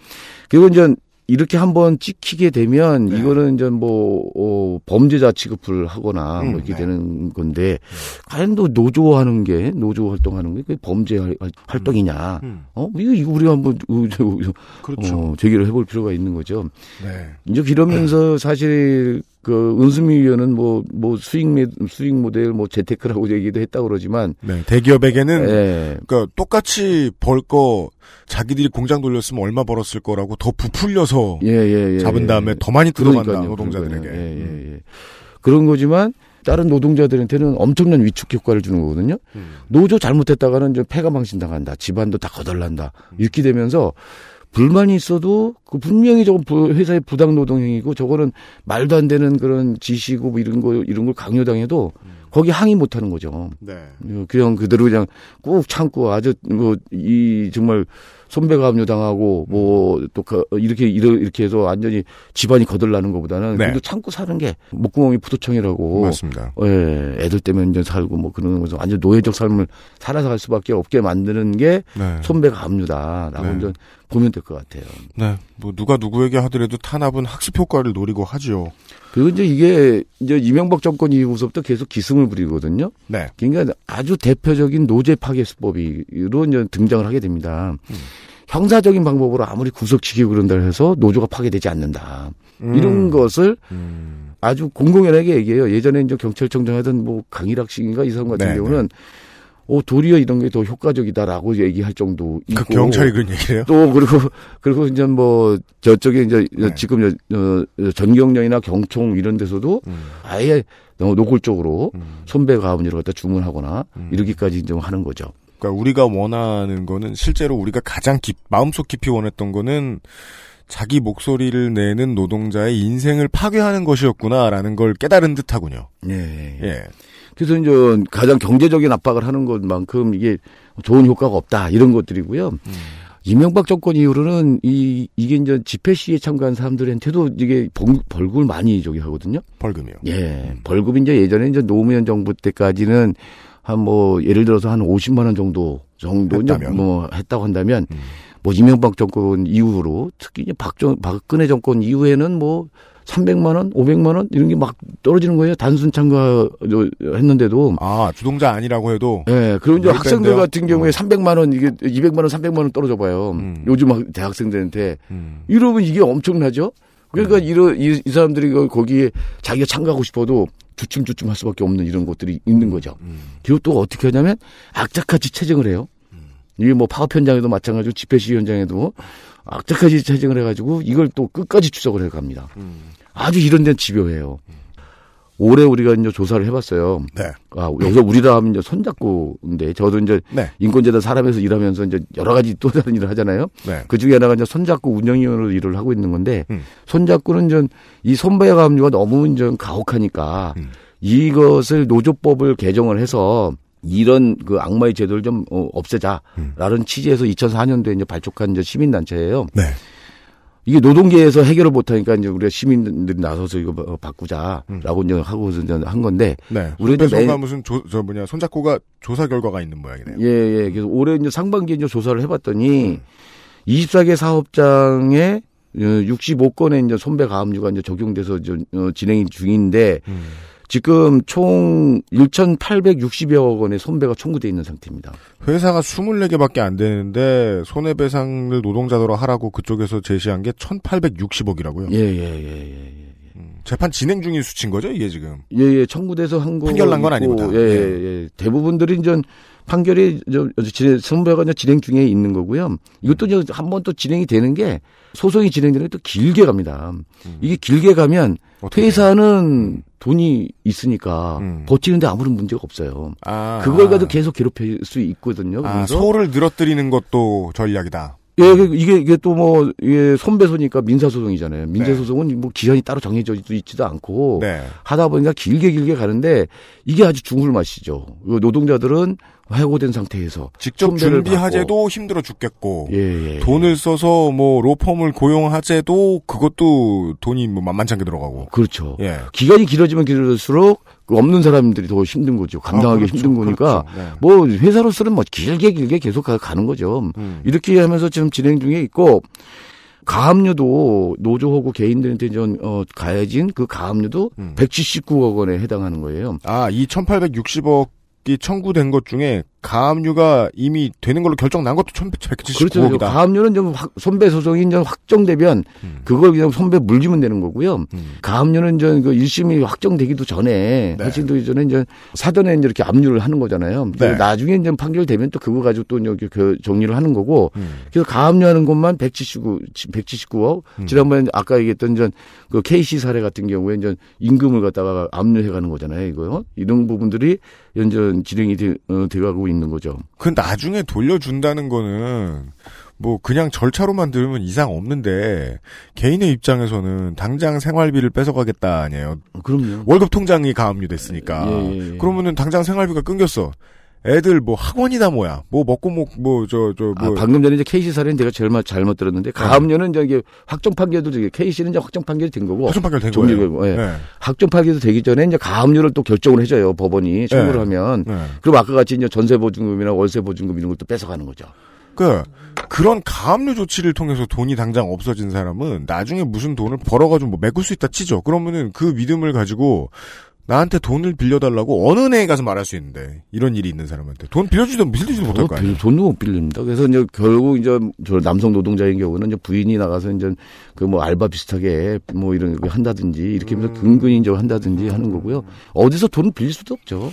그리고 이제 이렇게 한번 찍히게 되면 네. 이거는 이제 뭐 어, 범죄자 취급을 하거나 음, 뭐 이렇게 네. 되는 건데 과연 또 노조하는 게 노조 활동하는 게 그게 범죄 활- 활동이냐? 음, 어 이거 이거 우리가 한번 그렇죠. 어, 제기를 해볼 필요가 있는 거죠. 네. 이제 이러면서 사실 그 은수미 의원은 뭐 뭐 수익 매, 수익 모델 뭐 재테크라고 얘기도 했다 고 그러지만 네. 대기업에게는 예. 그러니까 똑같이 벌 거 자기들이 공장 돌렸으면 얼마 벌었을 거라고 더 부풀려서 예, 예, 예. 잡은 예. 다음에 더 많이 그러니까요, 노동자들에게. 예, 예, 예. 그런 거지만 다른 노동자들한테는 엄청난 위축 효과를 주는 거거든요. 음. 노조 잘못했다가는 좀 폐가 망신당한다. 집안도 다 거덜난다. 이렇게 되면서 불만이 있어도 그 분명히 저건 부- 회사의 부당 노동 행위고 저거는 말도 안 되는 그런 지시고 뭐 이런 거 이런 걸 강요당해도 거기 항의 못 하는 거죠. 네. 그냥 그대로 그냥 꾹 참고 아주 뭐 이 정말 손배가 압류 당하고 뭐 또 이렇게 이러- 이렇게 해서 완전히 집안이 거덜나는 것보다는 네. 그래도 참고 사는 게 목구멍이 부도청이라고 맞습니다. 예, 애들 때문에 이제 살고 뭐 그러는 거서 완전 노예적 삶을 살아서 갈 수밖에 없게 만드는 게 네. 손배가 압류다라고 네. 이제 보면 될 것 같아요. 네. 뭐 누가 누구에게 하더라도 탄압은 학습 효과를 노리고 하지요. 그리고 이제 이게 이제 이명박 정권 이후부터 계속 기승을 부리거든요. 네. 그러니까 아주 대표적인 노제 파괴 수법으로 이제 등장을 하게 됩니다. 음. 형사적인 방법으로 아무리 구속시키고 그런다 해서 노조가 파괴되지 않는다. 음. 이런 것을 음. 아주 공공연하게 얘기해요. 예전에 이제 경찰청장 하던 뭐 강일학 씨인가 이 사람 같은 네, 경우는 어, 도리어 이런 게 더 효과적이다라고 얘기할 정도 그. 경찰이 그런 얘기래요? 또 그리고 그리고 이제 뭐 저쪽에 이제 네. 지금 어, 전경련이나 경총 이런 데서도 음. 아예 너무 노골적으로 음. 손배 가압류를 갖다 주문하거나 음. 이러기까지 이제 하는 거죠. 그러니까 우리가 원하는 거는 실제로 우리가 가장 깊, 마음속 깊이 원했던 거는 자기 목소리를 내는 노동자의 인생을 파괴하는 것이었구나라는 걸 깨달은 듯하군요. 예. 예. 그래서 이제 가장 경제적인 압박을 하는 것만큼 이게 좋은 효과가 없다 이런 것들이고요. 음. 이명박 정권 이후로는 이 이게 이제 집회 시위에 참가한 사람들한테도 이게 벌, 벌금을 많이 저기 하거든요. 벌금이요. 예. 벌금이 이제 예전에 이제 노무현 정부 때까지는 한 뭐 예를 들어서 한 50만 원 정도 정도? 뭐 했다고 한다면 음. 뭐 이명박 정권 이후로 특히 이제 박정 박근혜 정권 이후에는 뭐 300만 원, 500만 원 이런 게 막 떨어지는 거예요. 단순 참가 저, 했는데도 아, 주동자 아니라고 해도 예, 그리고 이제 학생들? 같은 경우에 어. 300만 원 이게 200만 원, 300만 원 떨어져 봐요. 음. 요즘 학- 대학생들한테 음. 이러면 이게 엄청나죠. 그러니까 이러 이, 이 사람들이 그 거기에 자기가 참가하고 싶어도 주춤주춤 할 수밖에 없는 이런 것들이 있는 거죠. 음. 그리고 또 어떻게 하냐면 악착같이 채증을 해요. 이게 뭐 파업 현장에도 마찬가지고 집회 시위 현장에도 악착같이 채증을 해가지고 이걸 또 끝까지 추적을 해갑니다. 음. 아주 이런 데는 집요해요. 올해 우리가 이제 조사를 해봤어요. 네. 아, 여기서 우리라 하면 이제 손잡고인데 저도 이제 네. 인권재단 사람에서 일하면서 이제 여러 가지 또 다른 일을 하잖아요. 네. 그 중에 하나가 이제 손잡고 운영위원으로 일을 하고 있는 건데 음. 손잡고는 좀이 손배가 압류가 너무 이제 가혹하니까 음. 이것을 노조법을 개정을 해서 이런 그 악마의 제도를 좀 어, 없애자라는 취지에서 2004년도에 이제 발족한 이제 시민단체예요. 네. 이게 노동계에서 해결을 못하니까 이제 우리가 시민들이 나서서 이거 바- 바꾸자라고 이제 하고서 이제 한 건데 네. 우리가 이제 무슨 조, 저 뭐냐, 손잡고가 조사 결과가 있는 모양이네요. 예, 예. 그래서 올해 이제 상반기에 이제 조사를 해봤더니 음. 24개 사업장에 65건의 이제 손배 가압류가 이제 적용돼서 이제 어, 진행 중인데 음. 지금 총 1,860여억 원의 손배가 청구돼 있는 상태입니다. 회사가 24개밖에 안 되는데 손해배상을 노동자더러 하라고 그쪽에서 제시한 게 1,860억이라고요. 예, 예, 예, 예. 예. 재판 진행 중인 수치인 거죠, 이게 지금. 예, 예, 청구돼서 한 거. 판결 난건 있고, 아니고 다. 예, 예. 예, 예. 대부분들이 이제 판결이 저, 선배가 진행 중에 있는 거고요. 이것도 이제 한번 또 진행이 되는 게 소송이 진행되는 게 또 길게 갑니다. 이게 길게 가면 음. 회사는 돈이 있으니까 음. 버티는데 아무런 문제가 없어요. 아, 그걸 가지고 계속 괴롭힐 수 있거든요. 아, 소를 늘어뜨리는 것도 전략이다. 예, 그- 이게, 이게 또 뭐, 예, 손배소니까 민사소송이잖아요. 민사소송은 뭐 기한이 따로 정해져 있지도 않고. 네. 하다 보니까 길게 길게 가는데 이게 아주 맛이죠. 요 노동자들은 해고된 상태에서. 직접 손배를 준비하재도 힘들어 죽겠고. 예, 예. 돈을 써서 뭐 로펌을 고용하재도 그것도 돈이 뭐 만만찮게 들어가고. 그렇죠. 예. 기간이 길어지면 길어질수록 그 없는 사람들이 더 힘든 거죠. 감당하기 아, 그렇죠. 힘든 거니까. 그렇죠. 네. 뭐 회사로서는 뭐 길게 길게 계속 가- 가는 거죠. 음. 이렇게 하면서 지금 진행 중에 있고 가압류도 노조하고 개인들한테 좀 어, 가해진 그 가압류도 음. 179억 원에 해당하는 거예요. 아, 이 1860억이 청구된 것 중에 가압류가 이미 되는 걸로 결정 난 것도 1179억이다. 그렇죠. 가압류는 좀 확- 손배 소송이 이제 확정되면 음. 그걸 그냥 손배 물리면 되는 거고요. 음. 가압류는 이제 그 1심이 확정되기도 전에 네. 확정되기 전에 이제 사전에 이제 이렇게 압류를 하는 거잖아요. 네. 나중에 이제 판결되면 또 그거 가지고 또 이제 그 정리를 하는 거고. 음. 그래서 가압류하는 것만 179 179억. 음. 지난번에 아까 얘기했던 이제 그 KC 사례 같은 경우에 이제 임금을 갖다가 압류해 가는 거잖아요. 이거 이런 부분들이 연전 진행이 돼, 어, 돼가고 있는 거죠. 그 나중에 돌려준다는 거는 뭐 그냥 절차로만 들으면 이상 없는데 개인의 입장에서는 당장 생활비를 뺏어가겠다 아니에요. 그럼요. 월급 통장이 가압류됐으니까. 예, 예, 예. 그러면은 당장 생활비가 끊겼어. 애들 뭐 학원이다 뭐야. 뭐 먹고 먹뭐 저저 아, 뭐 방금 전에 이제 KC 사례는 내가 제일 마- 잘못 들었는데 가압류는 저기 확정 판결도 되게 KC는 이제 확정 판결이 된 거고 확정 판결 된 거예요. 예. 네. 확정 판결도 되기 전에 이제 가압류를 또 결정을 해줘요 법원이 청구를 네. 하면 네. 그럼 아까 같이 이제 전세 보증금이나 월세 보증금 이런 것도 뺏어가는 거죠. 그 그런 가압류 조치를 통해서 돈이 당장 없어진 사람은 나중에 무슨 돈을 벌어가지고 뭐 메꿀 수 있다 치죠. 그러면은 그 믿음을 가지고 나한테 돈을 빌려달라고 어느 은행에 가서 말할 수 있는데 이런 일이 있는 사람한테 돈 빌려주지도 못할 거 아니에요. 어, 돈도 못 빌립니다. 그래서 이제 결국 이제 저 남성 노동자인 경우는 이제 부인이 나가서 이제 그 뭐 알바 비슷하게 뭐 이런 거 한다든지 이렇게 하면서 음. 근근히 이제 한다든지 하는 거고요. 어디서 돈을 빌릴 수도 없죠.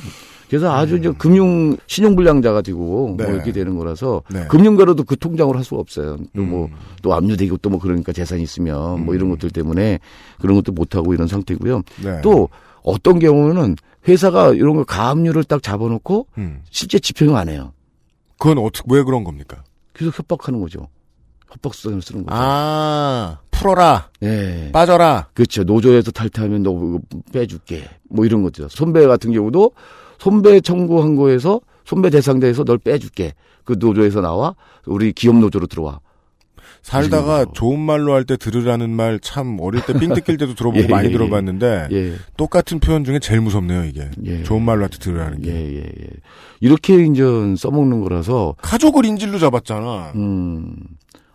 그래서 아주 이제 금융 신용 불량자가 되고 음. 네. 뭐 이렇게 되는 거라서 네. 금융가로도 그 통장으로 할 수가 없어요. 또뭐 음. 또 압류되고 또 뭐 그러니까 재산이 있으면 뭐 이런 것들 때문에 그런 것도 못 하고 이런 상태고요. 네. 또 어떤 경우는 회사가 이런 거 가압류를 딱 잡아놓고 음. 실제 집행을 안 해요. 그건 어떻게 왜 그런 겁니까? 계속 협박하는 거죠. 협박 수단을 쓰는 거죠. 아 풀어라 예. 빠져라. 그렇죠. 노조에서 탈퇴하면 너 빼줄게. 뭐 이런 것들. 손배 같은 경우도 손배 청구한 거에서 손배 대상자에서 널 빼줄게. 그 노조에서 나와 우리 기업 노조로 들어와. 살다가 무슨 좋은 말로 할 때 들으라는 말 참 어릴 때 삥 뜯길 때도 들어보고 예, 많이 예, 예. 들어봤는데 예. 똑같은 표현 중에 제일 무섭네요 이게. 예. 좋은 말로 할 때 들으라는 게. 예, 예, 예. 이렇게 이제 써먹는 거라서 가족을 인질로 잡았잖아. 음.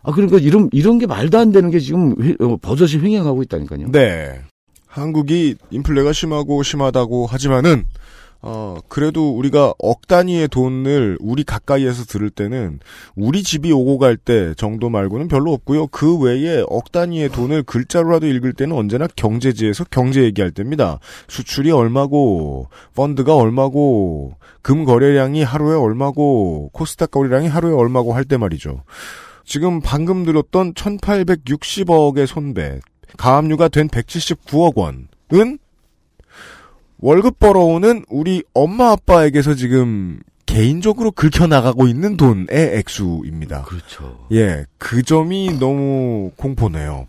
아 그러니까 이런 이런 게 말도 안 되는 게 지금 회- 어, 버젓이 횡행하고 있다니까요. 네. 한국이 인플레가 심하고 심하다고 하지만은 어 그래도 우리가 억 단위의 돈을 우리 가까이에서 들을 때는 우리 집이 오고 갈 때 정도 말고는 별로 없고요. 그 외에 억 단위의 돈을 글자로라도 읽을 때는 언제나 경제지에서 경제 얘기할 때입니다. 수출이 얼마고 펀드가 얼마고 금 거래량이 하루에 얼마고 코스닥 거래량이 하루에 얼마고 할 때 말이죠. 지금 방금 들었던 1860억의 손배 가압류가 된 179억 원은 월급 벌어오는 우리 엄마 아빠에게서 지금 개인적으로 긁혀 나가고 있는 돈의 액수입니다. 그렇죠. 예, 그 점이 너무 공포네요.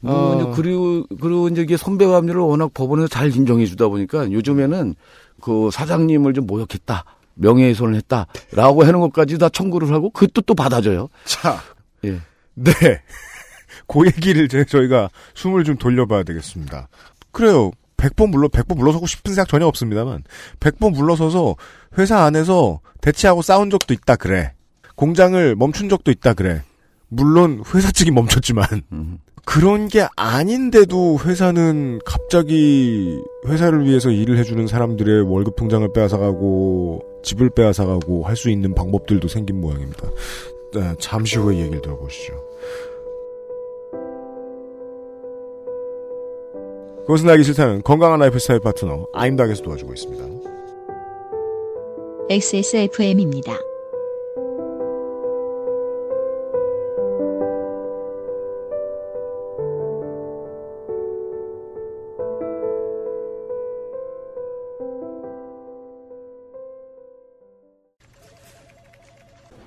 뭐 어. 그리고 그리고 이제 이게 선배감리를 워낙 법원에서 잘 인정해 주다 보니까 요즘에는 그 사장님을 좀 모욕했다. 명예훼손을 했다 라고 하는 것까지 다 청구를 하고 그것도 또 받아줘요. 자, 예. 네. 그 얘기를 제- 저희가 숨을 좀 돌려봐야 되겠습니다. 그래요. 100번 물러, 100번 물러서고 싶은 생각 전혀 없습니다만, 100번 물러서서 회사 안에서 대치하고 싸운 적도 있다, 그래. 공장을 멈춘 적도 있다, 그래. 물론 회사 측이 멈췄지만, 음. 그런 게 아닌데도 회사는 갑자기 회사를 위해서 일을 해주는 사람들의 월급 통장을 빼앗아가고, 집을 빼앗아가고 할 수 있는 방법들도 생긴 모양입니다. 네, 잠시 후에 얘기를 들어보시죠. 그것은 알기 싫다는 건강한 라이프 스타일 파트너 아임닭에서 도와주고 있습니다. XSFM입니다.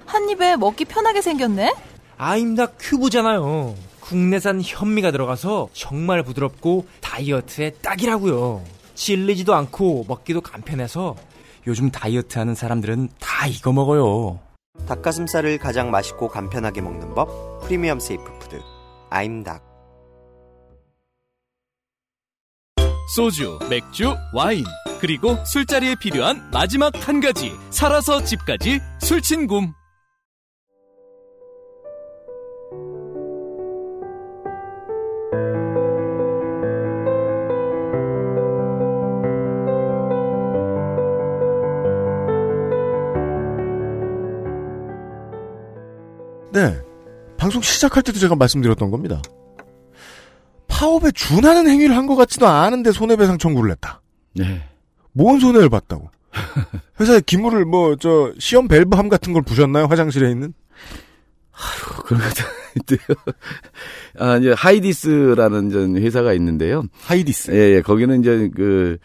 한 입에 먹기 편하게 생겼네? 아임닭 큐브잖아요. 국내산 현미가 들어가서 정말 부드럽고 다이어트에 딱이라고요. 질리지도 않고 먹기도 간편해서 요즘 다이어트 하는 사람들은 다 이거 먹어요. 닭가슴살을 가장 맛있고 간편하게 먹는 법 프리미엄 safe food 아임닭 소주, 맥주, 와인, 그리고 술자리에 필요한 마지막 한 가지. 살아서 집까지 술친굼. 네. 방송 시작할 때도 제가 말씀드렸던 겁니다. 파업에 준하는 행위를 한 것 같지도 않은데 손해배상 청구를 했다. 네. 뭔 손해를 봤다고? 회사에 기물을 뭐 저 시험 밸브함 같은 걸 부셨나요? 화장실에 있는? 그런 것도 있대요. 아, 이제 하이디스라는 전 회사가 있는데요. 하이디스. 예, 예. 거기는 이제 그,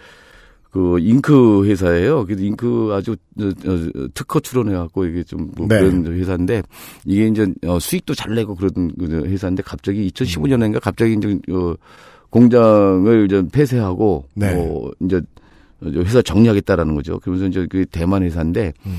그 잉크 회사예요. 그래서 잉크 아주 어, 어, 특허 출원해갖고 이게 좀 뭐 네. 그런 회사인데 이게 이제 어, 수익도 잘 내고 그런 그 회사인데 갑자기 2015년인가 갑자기 이제 어, 공장을 이제 폐쇄하고 네. 뭐 이제 회사 정리하겠다라는 거죠. 그러면서 이제 그 대만 회사인데 음.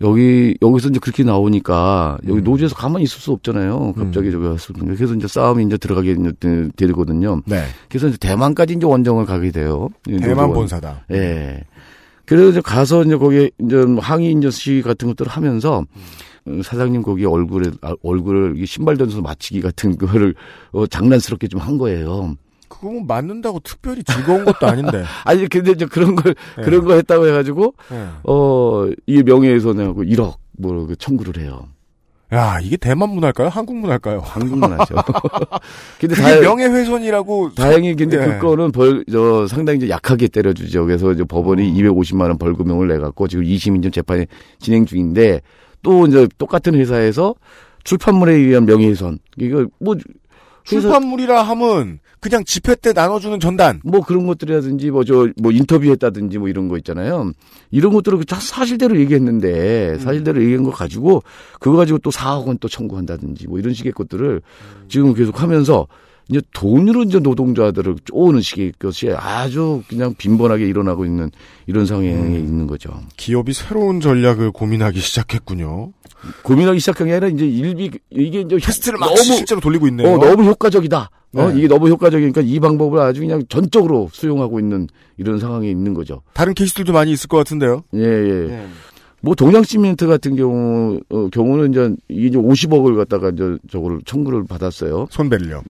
여기 여기서 이제 그렇게 나오니까 여기 음. 노조에서 가만히 있을 수 없잖아요. 갑자기 저기 왔을 때. 그래서 이제 싸움이 이제 들어가게 되- 되거든요. 네. 그래서 이제 대만까지 이제 원정을 가게 돼요. 이 대만 노조원. 본사다. 예. 그래서 이제 가서 이제 거기에 이제 뭐 항의 이제 시위 같은 것들을 하면서 어, 사장님 거기 얼굴에 아, 얼굴을 이 신발 던져서 맞히기 같은 거를 어, 장난스럽게 좀 한 거예요. 그거 뭐 맞는다고 특별히 즐거운 것도 아닌데. 아니 근데 이제 그런 걸 네. 그런 거 했다고 해가지고 네. 어 이게 명예훼손하고 1억 뭐 청구를 해요. 야, 이게 대만 문화일까요? 한국 문화일까요? 한국만 하죠. 근데 그게 다, 명예훼손이라고. 다행히 근데 예. 그거는 벌, 저, 상당히 이제 약하게 때려주죠. 그래서 이제 법원이 250만 원 벌금형을 내갖고 지금 2심인전 재판이 진행 중인데 또 이제 똑같은 회사에서 출판물에 의한 명예훼손. 이거 뭐, 출판물이라 함은 그냥 집회 때 나눠주는 전단. 뭐 그런 것들이라든지 뭐저뭐 인터뷰했다든지 뭐 이런 거 있잖아요. 이런 것들을 다 사실대로 얘기했는데 음. 사실대로 얘기한 거 가지고 그거 가지고 또 4억 원 또 청구한다든지 뭐 이런 식의 것들을 지금 계속 하면서 이제 돈으로 이제 노동자들을 쪼는 식의 것이 아주 그냥 빈번하게 일어나고 있는 이런 상황에 음. 있는 거죠. 기업이 새로운 전략을 고민하기 시작했군요. 고민하기 시작한 게 아니라 이제 일비 이게 이제 테스트를 막 너무 실제로 돌리고 있네요. 어, 너무 효과적이다. 어, 네. 이게 너무 효과적이니까 이 방법을 아주 그냥 전적으로 수용하고 있는 이런 상황에 있는 거죠. 다른 케이스들도 많이 있을 것 같은데요. 예, 예. 뭐 동양 시멘트 같은 경우 어, 경우는 이제 이게 이제 50억을 갖다가 이제 저거를 청구를 받았어요. 손배를요.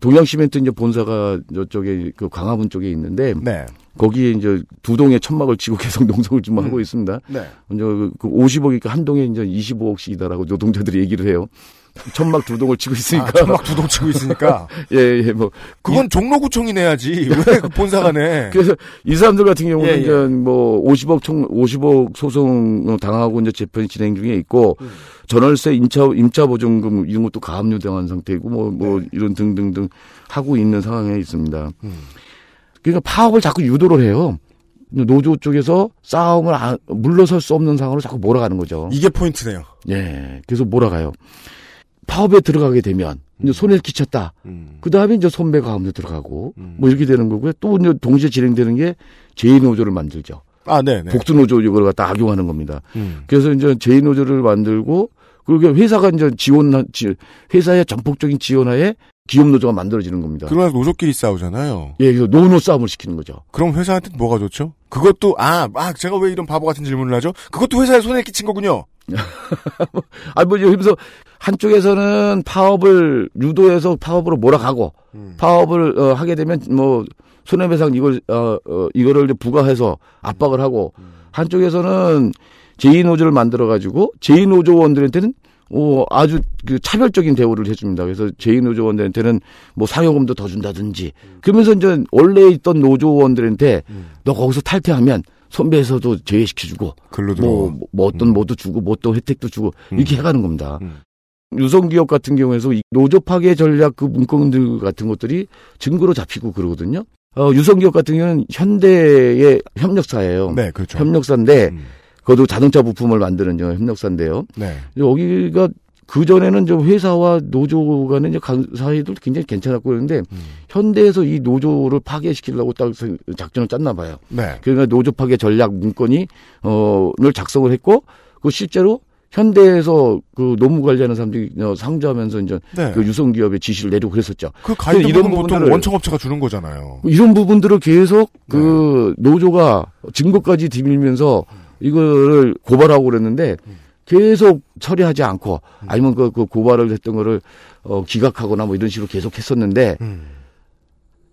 동양시멘트 이제 본사가 저쪽에 그 광화문 쪽에 있는데 네. 거기에 이제 두 동에 천막을 치고 계속 농성을 좀 하고 있습니다. 네. 이제 그 50억이니까 한 동에 이제 25억씩이다라고 노동자들이 얘기를 해요. 천막 두 동을 치고 있으니까. 아, 천막 두동 치고 있으니까. 예, 예, 뭐. 그건 종로구청이 내야지. 왜그 본사가 내? 그래서 이 사람들 같은 경우는 예, 예. 이제 뭐 50억 총 50억 소송 당하고 이제 재판이 진행 중에 있고 음. 전월세 임차 임차 보증금 이런 것도 가압류당한 상태이고 뭐 뭐 네. 이런 등등등 하고 있는 상황에 있습니다. 음. 그러니까 파업을 자꾸 유도를 해요. 노조 쪽에서 싸움을 안- 물러설 수 없는 상황으로 자꾸 몰아가는 거죠. 이게 포인트네요. 예, 계속 몰아가요. 파업에 들어가게 되면 이제 손해를 끼쳤다. 음. 그 다음에 이제 손배 가운데 들어가고 음. 뭐 이렇게 되는 거고요. 또 이제 동시에 진행되는 게 제2노조를 만들죠. 아, 네, 네. 복수노조 이걸 갖다 악용하는 겁니다. 음. 그래서 이제 제2노조를 만들고 그리고 회사가 이제 지원, 지- 회사의 전폭적인 지원하에 기업 노조가 만들어지는 겁니다. 그러면서 노조끼리 싸우잖아요. 예, 그래서 노노 싸움을 시키는 거죠. 그럼 회사한테 뭐가 좋죠? 그것도 아, 아 제가 왜 이런 바보 같은 질문을 하죠? 그것도 회사에 손해 끼친 거군요. 아, 뭐, 여기서 한쪽에서는 파업을 유도해서 파업으로 몰아가고 음. 파업을 어, 하게 되면 뭐 손해배상 이걸 어, 어 이거를 이제 부과해서 압박을 하고 한쪽에서는 제2노조를 만들어 가지고 제2노조원들한테는 어, 아주 그 차별적인 대우를 해줍니다. 그래서 제2노조원들한테는 뭐 상여금도 더 준다든지 그러면서 이제 원래 있던 노조원들한테 너 거기서 탈퇴하면 선배에서도 제외시켜주고 글로 들어. 뭐, 뭐 어떤 뭐도 주고 뭐 또 혜택도 주고 음. 이렇게 해가는 겁니다. 음. 유성기업 같은 경우에서 이 노조 파괴 전략 그 문건들 같은 것들이 증거로 잡히고 그러거든요. 어, 유성기업 같은 경우는 현대의 협력사예요. 네, 그렇죠. 협력사인데 음. 그것도 자동차 부품을 만드는 저 협력사인데요. 네. 여기가 그 전에는 좀 회사와 노조 간의 이제 간- 사이도 굉장히 괜찮았고 그런데 음. 현대에서 이 노조를 파괴시키려고 딱 작전을 짰나 봐요. 네. 그러니까 노조 파괴 전략 문건이 어를 작성을 했고 그 실제로 현대에서 그 노무 관리하는 사람들이 어, 상주하면서 이제 네. 그 유성 기업에 지시를 내리고 그랬었죠. 그 가이드북은 이런 보통 부분들을- 원청 업체가 주는 거잖아요. 이런 부분들을 계속 네. 그 노조가 증거까지 뒤밀면서 이거를 고발하고 그랬는데 계속 처리하지 않고 아니면 그, 그 고발을 했던 거를 어, 기각하거나 뭐 이런 식으로 계속 했었는데 음.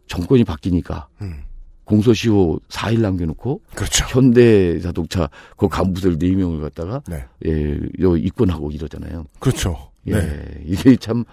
정권이 바뀌니까 음. 공소시효 4일 남겨놓고 그렇죠. 현대 자동차 그 간부들 4 명을 갖다가 네. 예, 요 입건하고 이러잖아요. 그렇죠. 예. 네. 이게 참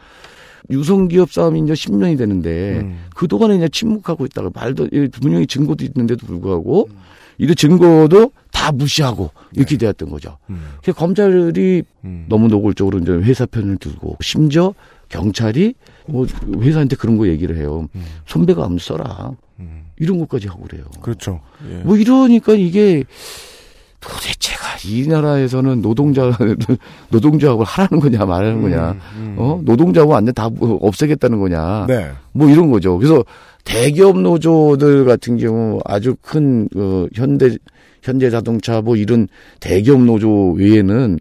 유성기업 싸움이 이제 10년이 되는데 음. 그 동안에 그냥 침묵하고 있다가 말도 예, 분명히 증거도 있는데도 불구하고 음. 이런 증거도 다 무시하고 이렇게 되었던 거죠. 네. 음. 그래서 검찰이 음. 너무 노골적으로 이제 회사 편을 들고 심지어 경찰이 뭐 회사한테 그런 거 얘기를 해요. 음. 손배가 안 써라. 음. 이런 것까지 하고 그래요. 그렇죠. 예. 뭐 이러니까 이게 도대체가 이 나라에서는 노동자 노동자하고 하라는 거냐 말하는 거냐 음, 음. 어 노동자하고 안돼 다 없애겠다는 거냐 네. 뭐 이런 거죠. 그래서 대기업 노조들 같은 경우 아주 큰 어, 현대 현대 자동차 뭐 이런 대기업 노조 외에는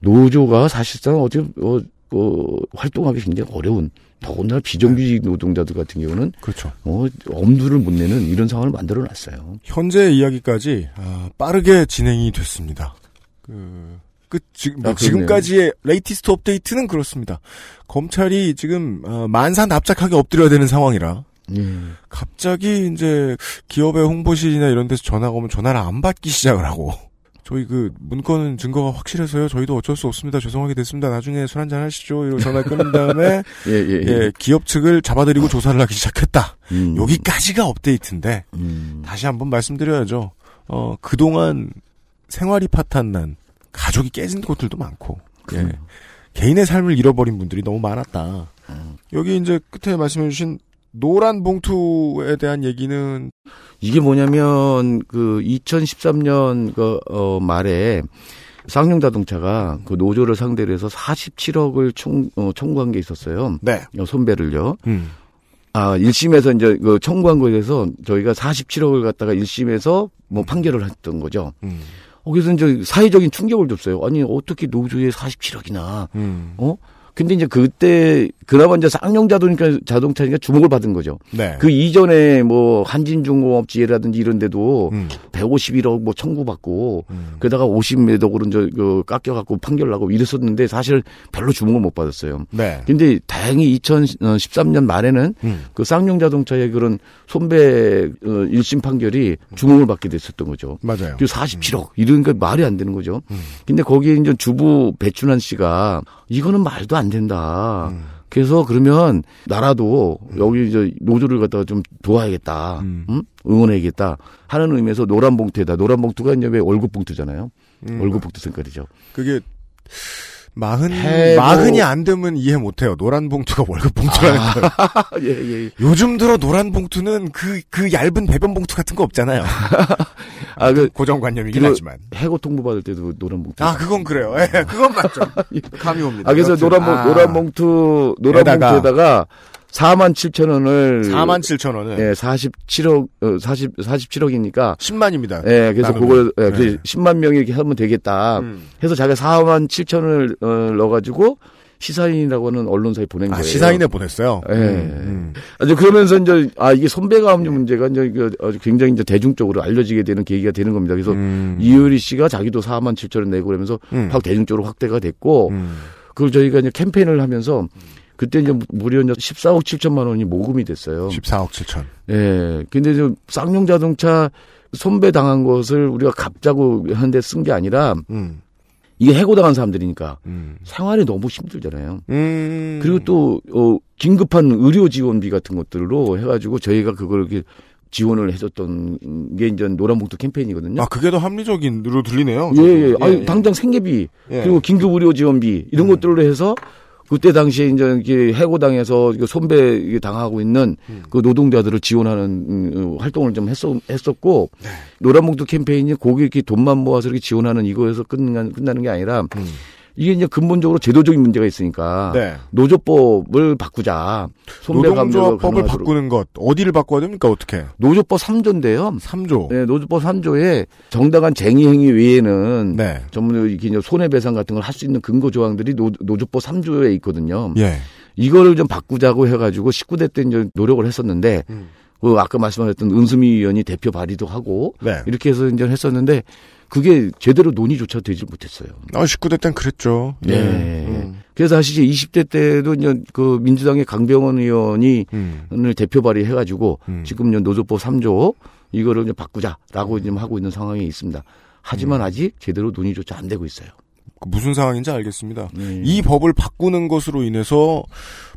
노조가 사실상 어디 어, 어, 활동하기 굉장히 어려운 더군다나 비정규직 노동자들 같은 경우는 그렇죠. 어, 엄두를 못 내는 이런 상황을 만들어 놨어요. 현재 이야기까지 아, 빠르게 진행이 됐습니다. 그, 끝, 지금, 아, 그렇네요. 지금까지의 latest 업데이트는 그렇습니다. 검찰이 지금, 어, 만사 납작하게 엎드려야 되는 상황이라, 예. 갑자기 이제 기업의 홍보실이나 이런 데서 전화가 오면 전화를 안 받기 시작을 하고, 저희 그 문건은 증거가 확실해서요. 저희도 어쩔 수 없습니다. 죄송하게 됐습니다. 나중에 술 한잔 하시죠. 이러고 전화 끊은 다음에, 예, 예, 예. 예, 기업 측을 잡아들이고 조사를 하기 시작했다. 음. 여기까지가 업데이트인데, 음. 다시 한번 말씀드려야죠. 어, 그동안 생활이 파탄난 가족이 깨진 곳들도 많고, 예. 개인의 삶을 잃어버린 분들이 너무 많았다. 음. 여기 이제 끝에 말씀해주신 노란 봉투에 대한 얘기는 이게 뭐냐면 그 2013년 그 어, 말에 쌍용 자동차가 그 노조를 상대로 해서 47억을 총 어, 청구한 게 있었어요. 네. 어, 손배를요. 음. 아, 1심에서 이제 그 청구한 거에 대해서 저희가 47억을 갖다가 1심에서 뭐 판결을 했던 거죠. 음. 어, 그래서 이제 사회적인 충격을 줬어요. 아니, 어떻게 노조에 47억이나, 음. 어? 근데 이제 그때, 그나마 이제 쌍용 자동차, 자동차니까 주목을 받은 거죠. 네. 그 이전에 뭐 한진중공업지회라든지 이런 데도 음. 151억 뭐 청구받고 음. 그러다가 50매덕으로 이제 그 깎여갖고 판결 나고 이랬었는데 사실 별로 주목을 못 받았어요. 네. 근데 다행히 2013년 말에는 음. 그 쌍용 자동차의 그런 손배 어, 1심 판결이 주목을 받게 됐었던 거죠. 맞아요. 그 47억 이러니까 말이 안 되는 거죠. 음. 근데 거기에 이제 주부 배춘환 씨가 이거는 말도 안 된다. 음. 그래서 그러면 나라도 여기 이제 노조를 갖다가 좀 도와야겠다. 음. 음? 응원해야겠다. 하는 의미에서 노란 봉투에다 노란 봉투가 이제 왜 월급 봉투잖아요. 음. 월급 봉투 색깔이죠. 그게 마흔 해고- 마흔이 안 되면 이해 못해요. 노란 봉투가 월급 봉투라는 걸. 예, 예. 요즘 들어 노란 봉투는 그그 얇은 배변 봉투 같은 거 없잖아요. 아, 그 고정관념이긴 그- 하지만. 해고 통보 받을 때도 노란 봉투. 아 그건 그래요. 예, 그건 맞죠. 감이 옵니다. 아, 그래서 여튼, 노란 봉 아, 노란 봉투 노란 에다가 봉투에다가 4만 7천 원을 4만 7천 원은 예, 47억 어, 40 47억이니까 10만입니다. 예, 그래서. 그걸 예, 그 네. 10만 명이 이렇게 하면 되겠다. 음. 해서 자기가 4만 7천 원을 어, 넣어 가지고 시사인이라고 하는 언론사에 보낸 아, 거예요. 시사인에 보냈어요. 예. 음, 아주 그러면서 이제 아 이게 손배가압류 문제가 이제 그 굉장히 이제 대중적으로 알려지게 되는 계기가 되는 겁니다. 그래서 음. 이효리 씨가 자기도 4만 7천 원 내고 그러면서 음. 확 대중적으로 확대가 됐고 음. 그걸 저희가 이제 캠페인을 하면서 그때 이제 무려 이제 14억 7천만 원이 모금이 됐어요. 14억 7천. 예. 근데 저 쌍용 자동차 손배 당한 것을 우리가 갚자고 하는데 쓴 게 아니라 음. 이게 해고당한 사람들이니까 음. 생활이 너무 힘들잖아요. 음. 그리고 또, 어, 긴급한 의료 지원비 같은 것들로 해가지고 저희가 그걸 이렇게 지원을 해줬던 게 이제 노란봉투 캠페인이거든요. 아 그게 더 합리적인으로 들리네요. 예, 예. 저도. 아니, 당장 생계비, 예. 그리고 긴급 의료 지원비, 이런 음. 것들로 해서 그때 당시에 이제 이렇게 해고당해서 이게 손배 이게 당하고 있는 음. 그 노동자들을 지원하는 음, 활동을 좀 했었, 했었고, 네. 노란봉투 캠페인이 거기 이렇게 돈만 모아서 이렇게 지원하는 이거에서 끝난, 끝나는 게 아니라, 음. 이게 이제 근본적으로 제도적인 문제가 있으니까 네. 노조법을 바꾸자. 노동조합법을. 바꾸는 것 어디를 바꿔야 됩니까? 어떻게? 노조법 3조인데요. 3조. 네, 노조법 3조에 정당한 쟁의 행위 외에는 네. 전문 이렇게 손해배상 같은 걸 할 수 있는 근거 조항들이 노, 노조법 3조에 있거든요. 예. 이거를 좀 바꾸자고 해가지고 19대 때 이제 노력을 했었는데 음. 그 아까 말씀하셨던 은수미 의원이 대표 발의도 하고 네. 이렇게 해서 이제 했었는데 그게 제대로 논의조차 되질 못했어요. 아, 19대 땐 그랬죠. 네. 음. 그래서 사실 이제 20대 때도 이제 그 민주당의 강병원 의원이 음. 오늘 대표 발의해가지고 음. 지금 이제 노조법 3조 이거를 이제 바꾸자라고 지금 하고 있는 상황에 있습니다. 하지만 음. 아직 제대로 논의조차 안 되고 있어요. 그 무슨 상황인지 알겠습니다. 네. 이 법을 바꾸는 것으로 인해서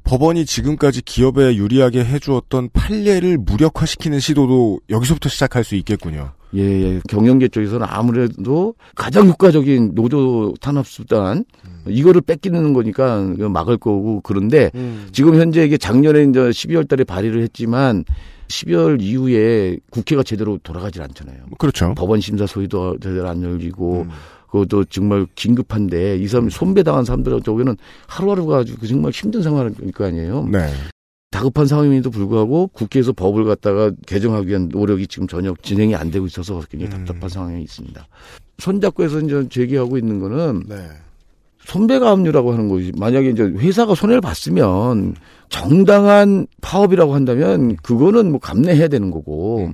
법원이 지금까지 기업에 유리하게 해주었던 판례를 무력화시키는 시도도 여기서부터 시작할 수 있겠군요. 예, 예. 경영계 쪽에서는 아무래도 가장 효과적인 노조 탄압 수단 이거를 뺏기는 거니까 막을 거고 그런데 지금 현재 이게 작년에 이제 12월 달에 발의를 했지만 12월 이후에 국회가 제대로 돌아가질 않잖아요. 그렇죠. 법원 심사 소위도 제대로 안 열리고 음. 그것도 정말 긴급한데 이 사람이 손배당한 사람들 쪽에는 하루하루가 아주 그 정말 힘든 상황일 거 아니에요. 네. 다급한 상황임에도 불구하고 국회에서 법을 갖다가 개정하기 위한 노력이 지금 전혀 진행이 안 되고 있어서 굉장히 음. 답답한 상황에 있습니다. 손잡고 해서 이제 제기하고 있는 거는 네. 손배가 압류라고 하는 거지. 만약에 이제 회사가 손해를 봤으면 정당한 파업이라고 한다면 그거는 뭐 감내해야 되는 거고.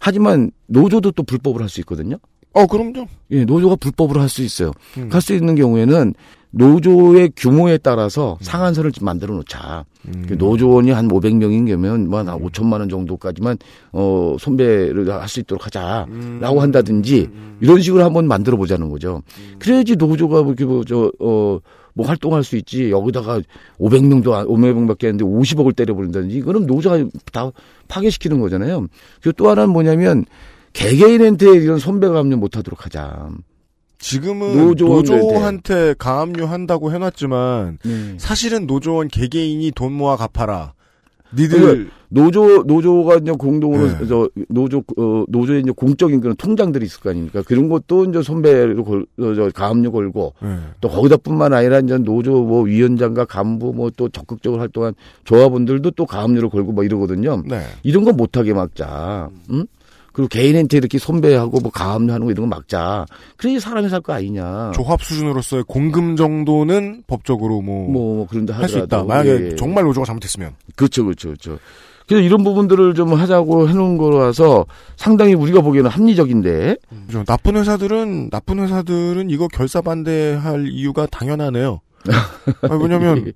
하지만 노조도 또 불법을 할 수 있거든요. 어, 그럼요. 예, 노조가 불법으로 할 수 있어요. 음. 할수 있는 경우에는 노조의 규모에 따라서 상한선을 좀 만들어 놓자. 음. 그 노조원이 한 500명인 경우면 뭐한 5천만 원 정도까지만 어 손배를 할 수 있도록 하자라고 음. 한다든지 이런 식으로 한번 만들어 보자는 거죠. 그래야지 노조가 뭐 이렇게 뭐저어 뭐 활동할 수 있지. 여기다가 500명도 안 500명밖에 안 되는데 50억을 때려 버린다든지 이거는 노조가 다 파괴시키는 거잖아요. 그리고 또 하나는 뭐냐면 개개인한테 이런 손배가 압류 못 하도록 하자. 지금은. 노조한테 가압류한다고 해놨지만 네. 사실은 노조원 개개인이 돈 모아 갚아라. 니들 그러니까 노조 노조가 이제 공동으로 네. 저 노조 어 노조에 이제 공적인 그런 통장들이 있을 거 아닙니까? 그런 것도 이제 선배로 걸, 어, 저 가압류 걸고 네. 또 거기다뿐만 아니라 이제 노조 뭐 위원장과 간부 뭐 또 적극적으로 활동한 조합원들도 또 가압류를 걸고 뭐 이러거든요. 네. 이런 거 못하게 막자. 응? 그리고 개인한테 이렇게 손배하고 뭐 가압류하는 거 이런 거 막자. 그래야 사람이 살 거 아니냐. 조합 수준으로서의 공금 정도는 법적으로 뭐할수 뭐, 뭐 그런데 하더라도 있다. 만약에 예. 정말 노조가 잘못했으면. 그렇죠, 그렇죠, 그렇죠. 그래서 이런 부분들을 좀 하자고 해놓은 거라서 상당히 우리가 보기에는 합리적인데 그죠. 나쁜 회사들은 나쁜 회사들은 이거 결사 반대할 이유가 당연하네요. 아니, 왜냐면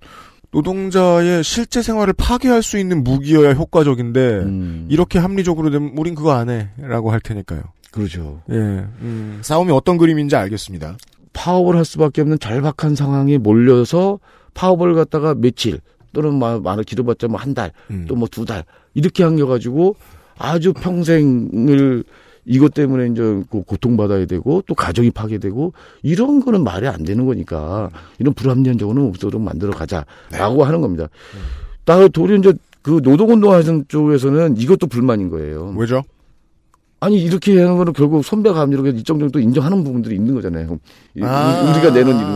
노동자의 실제 생활을 파괴할 수 있는 무기여야 효과적인데 음, 이렇게 합리적으로 되면 우린 그거 안 해라고 할 테니까요. 그렇죠. 예. 음, 싸움이 어떤 그림인지 알겠습니다. 파업을 할 수밖에 없는 절박한 상황에 몰려서 파업을 갖다가 며칠 또는 마- 많은 길어봤자 뭐 한 달, 음. 또뭐 두 달 이렇게 한겨가지고 아주 평생을 이것 때문에 이제 그 고통받아야 되고 또 가정이 파괴되고 이런 거는 말이 안 되는 거니까 이런 불합리한 적은 없도록 만들어 가자라고 하는 겁니다. 나 도리어 이제 그 노동운동 하는 쪽에서는 이것도 불만인 거예요. 왜죠? 아니 이렇게 하는 거는 결국 선배가 합리로 일정 정도 인정하는 부분들이 있는 거잖아요. 이- 아. 우리가 내놓은 이름.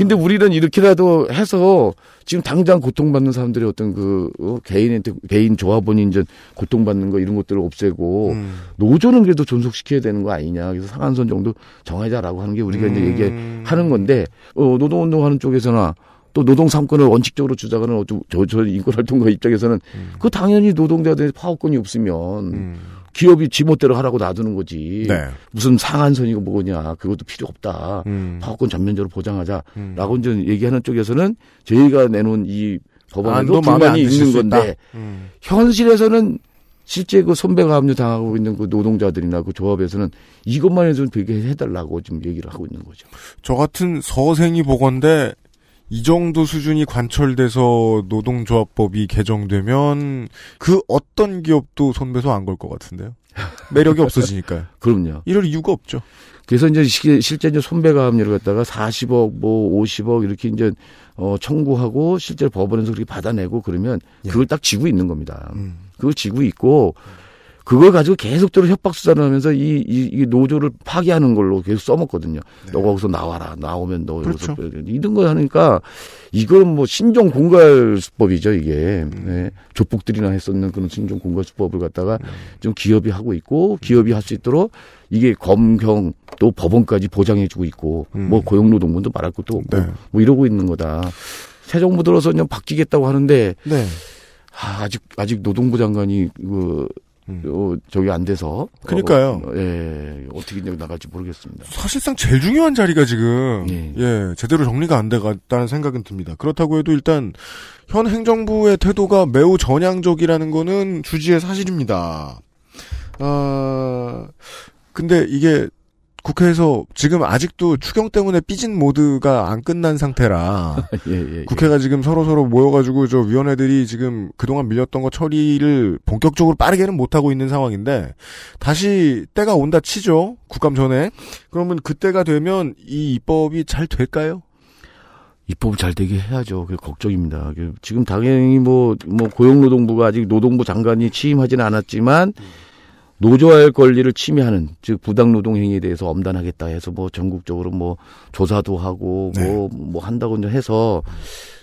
근데 우리는 이렇게라도 해서 지금 당장 고통받는 사람들의 어떤 그 어, 개인한테 개인 조합원이 이제 고통받는 거 이런 것들을 없애고 음. 노조는 그래도 존속시켜야 되는 거 아니냐. 그래서 상한선 정도 정하자라고 하는 게 우리가 이제 음. 얘기하는 건데 어, 노동운동하는 쪽에서나 또 노동 삼권을 원칙적으로 주장하는 어떤 저, 저 인권활동가 입장에서는 그 당연히 노동자들의 파업권이 없으면 음. 기업이 지멋대로 하라고 놔두는 거지. 네. 무슨 상한선이고 뭐냐. 그것도 필요 없다. 음. 파업권 전면적으로 보장하자라고 음. 이제 얘기하는 쪽에서는 저희가 내놓은 이 법안도 안 불만이 있는 수 건데. 음. 현실에서는 실제 그 선배가 압류 당하고 있는 그 노동자들이나 그 조합에서는 이것만 해도 되게 해달라고 지금 얘기를 하고 있는 거죠. 저 같은 서생이 보건데 이 정도 수준이 관철돼서 노동조합법이 개정되면 그 어떤 기업도 손배소 안 걸 것 같은데요. 매력이 없어지니까요. 그럼요. 이럴 이유가 없죠. 그래서 이제 시- 실제 이제 손배가 압류를 갖다가 40억 뭐 50억 이렇게 이제 어 청구하고 실제로 법원에서 그렇게 받아내고 그러면 예. 그걸 딱 지고 있는 겁니다. 음. 그걸 지고 있고 그걸 가지고 계속적으로 협박 수사를 하면서 이, 이, 이 노조를 파괴하는 걸로 계속 써먹거든요. 너 거기서 나와라. 나오면 너 그렇죠. 여기서 이런 거 하니까 이건 뭐 신종 공갈 수법이죠 이게 네. 조폭들이나 했었는 그런 신종 공갈 수법을 갖다가 좀 기업이 하고 있고 기업이 할 수 있도록 이게 검경 또 법원까지 보장해주고 있고 뭐 고용노동부도 말할 것도 없고 네. 뭐 이러고 있는 거다. 새 정부 들어서 그냥 바뀌겠다고 하는데 네. 아, 아직 아직 노동부 장관이 그 어, 저기 안 돼서 그러니까요. 어, 예 어떻게 나갈지 모르겠습니다. 사실상 제일 중요한 자리가 지금 예. 예 제대로 정리가 안 돼갔다는 생각은 듭니다. 그렇다고 해도 일단 현 행정부의 태도가 매우 전향적이라는 거는 주지의 사실입니다. 아 근데 이게 국회에서 지금 아직도 추경 때문에 삐진 모드가 안 끝난 상태라 예, 예, 예. 국회가 지금 서로 서로 모여가지고 저 위원회들이 지금 그동안 밀렸던 거 처리를 본격적으로 빠르게는 못 하고 있는 상황인데 다시 때가 온다 치죠 국감 전에 그러면 그때가 되면 이 입법이 잘 될까요? 입법 잘 되게 해야죠. 그 걱정입니다. 그 지금 당연히 뭐, 뭐 고용노동부가 아직 노동부 장관이 취임하지는 않았지만 노조할 권리를 침해하는 즉 부당 노동 행위에 대해서 엄단하겠다 해서 뭐 전국적으로 뭐 조사도 하고 뭐뭐 한다고 이제 해서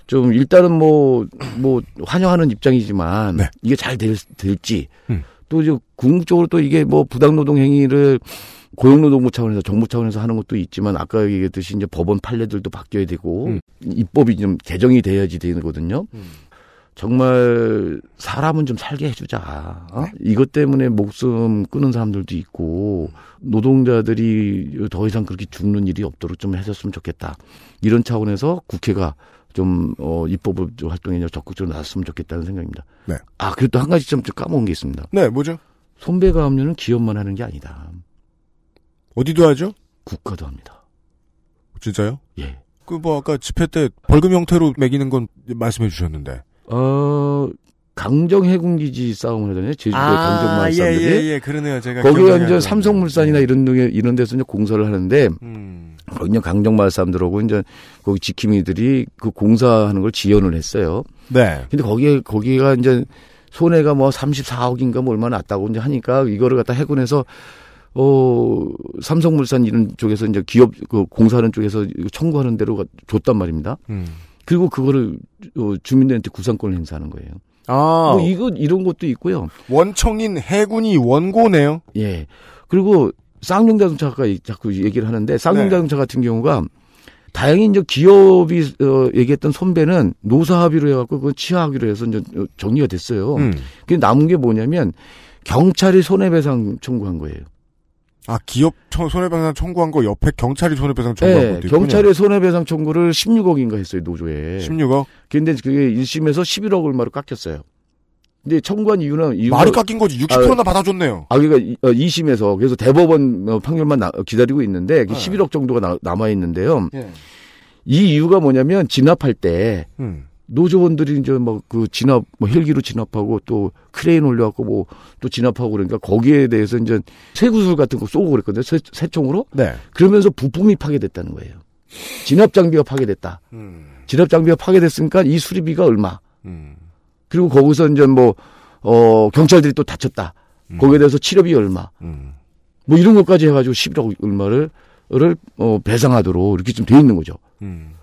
좀 일단은 뭐뭐 환영하는 입장이지만 이게 잘 될, 될지 또 이제 궁극적으로 또 이게 뭐 부당 노동 행위를 고용노동부 차원에서 정부 차원에서 하는 것도 있지만 아까 얘기했듯이 이제 법원 판례들도 바뀌어야 되고 입법이 좀 개정이 돼야지 되거든요. 정말 사람은 좀 살게 해주자. 어? 이것 때문에 목숨 끊은 사람들도 있고 노동자들이 더 이상 그렇게 죽는 일이 없도록 좀 해줬으면 좋겠다. 이런 차원에서 국회가 좀 어, 입법을 좀 활동에 적극적으로 나섰으면 좋겠다는 생각입니다. 네. 아 그리고 또 한 가지 좀 까먹은 게 있습니다. 네, 뭐죠? 손배가 합류는 기업만 하는 게 아니다. 어디도 하죠? 국가도 합니다. 진짜요? 예. 그 뭐 아까 집회 때 벌금 형태로 매기는 건 말씀해 주셨는데. 어 강정 해군기지 싸움을 하잖아요. 제주도의 강정 아, 예, 마을사들이. 예, 예, 그러네요. 제가 거기가 이제. 삼성물산이나 이런 등에 이런 데서 이제 공사를 하는데 음. 거기 강정 마을 사람들하고 이제 거기 지킴이들이 그 공사하는 걸 지원을 했어요. 네. 근데 거기에 거기가 이제 손해가 뭐 34억인가 뭐 얼마 났다고 이제 하니까 이거를 갖다 해군에서 어 삼성물산 이런 쪽에서 이제 기업 그 공사하는 쪽에서 청구하는 대로 가- 줬단 말입니다. 음. 그리고 그거를 어, 주민들한테 구상권을 행사하는 거예요. 아, 뭐 이거 이런 것도 있고요. 원청인 해군이 원고네요. 예. 그리고 쌍용 자동차가 자꾸 얘기를 하는데 쌍용 네. 자동차 같은 경우가 다행히 이제 기업이 어, 얘기했던 손배는 노사 합의로 해갖고 그 치하하기로 해서 이제 어, 정리가 됐어요. 음. 근데 남은 게 뭐냐면 경찰이 손해배상 청구한 거예요. 아, 기업 청- 손해배상 청구한 거 옆에 경찰이 손해배상 청구한 네, 것도 있군요. 경찰의 손해배상 청구를 16억인가 했어요 노조에. 16억? 근데 그게 1심에서 11억 얼마로 깎였어요. 근데 청구한 이유는 이유가 말이 깎인 거지. 60%나 받아줬네요. 아, 그러니까 이- 어, 2심에서 그래서 대법원 어, 판결만 나- 기다리고 있는데 그 네. 11억 정도가 남, 아 있는데요. 예. 이 이유가 뭐냐면 진압할 때 음. 노조원들이 이제 막 그 진압 뭐 헬기로 진압하고 또 크레인 올려갖고 뭐 또 진압하고 그러니까 거기에 대해서 이제 쇠구슬 같은 거 쏘고 그랬거든요. 쇠, 새총으로. 네. 그러면서 부품이 파괴됐다는 거예요. 진압 장비가 파괴됐다. 음. 진압 장비가 파괴됐으니까 이 수리비가 얼마. 음. 그리고 거기서 이제 뭐, 어, 경찰들이 또 다쳤다. 거기에 대해서 치료비 얼마. 음. 뭐 이런 것까지 해가지고 11억 얼마를, 를, 어, 배상하도록 이렇게 좀 돼 있는 거죠. 음.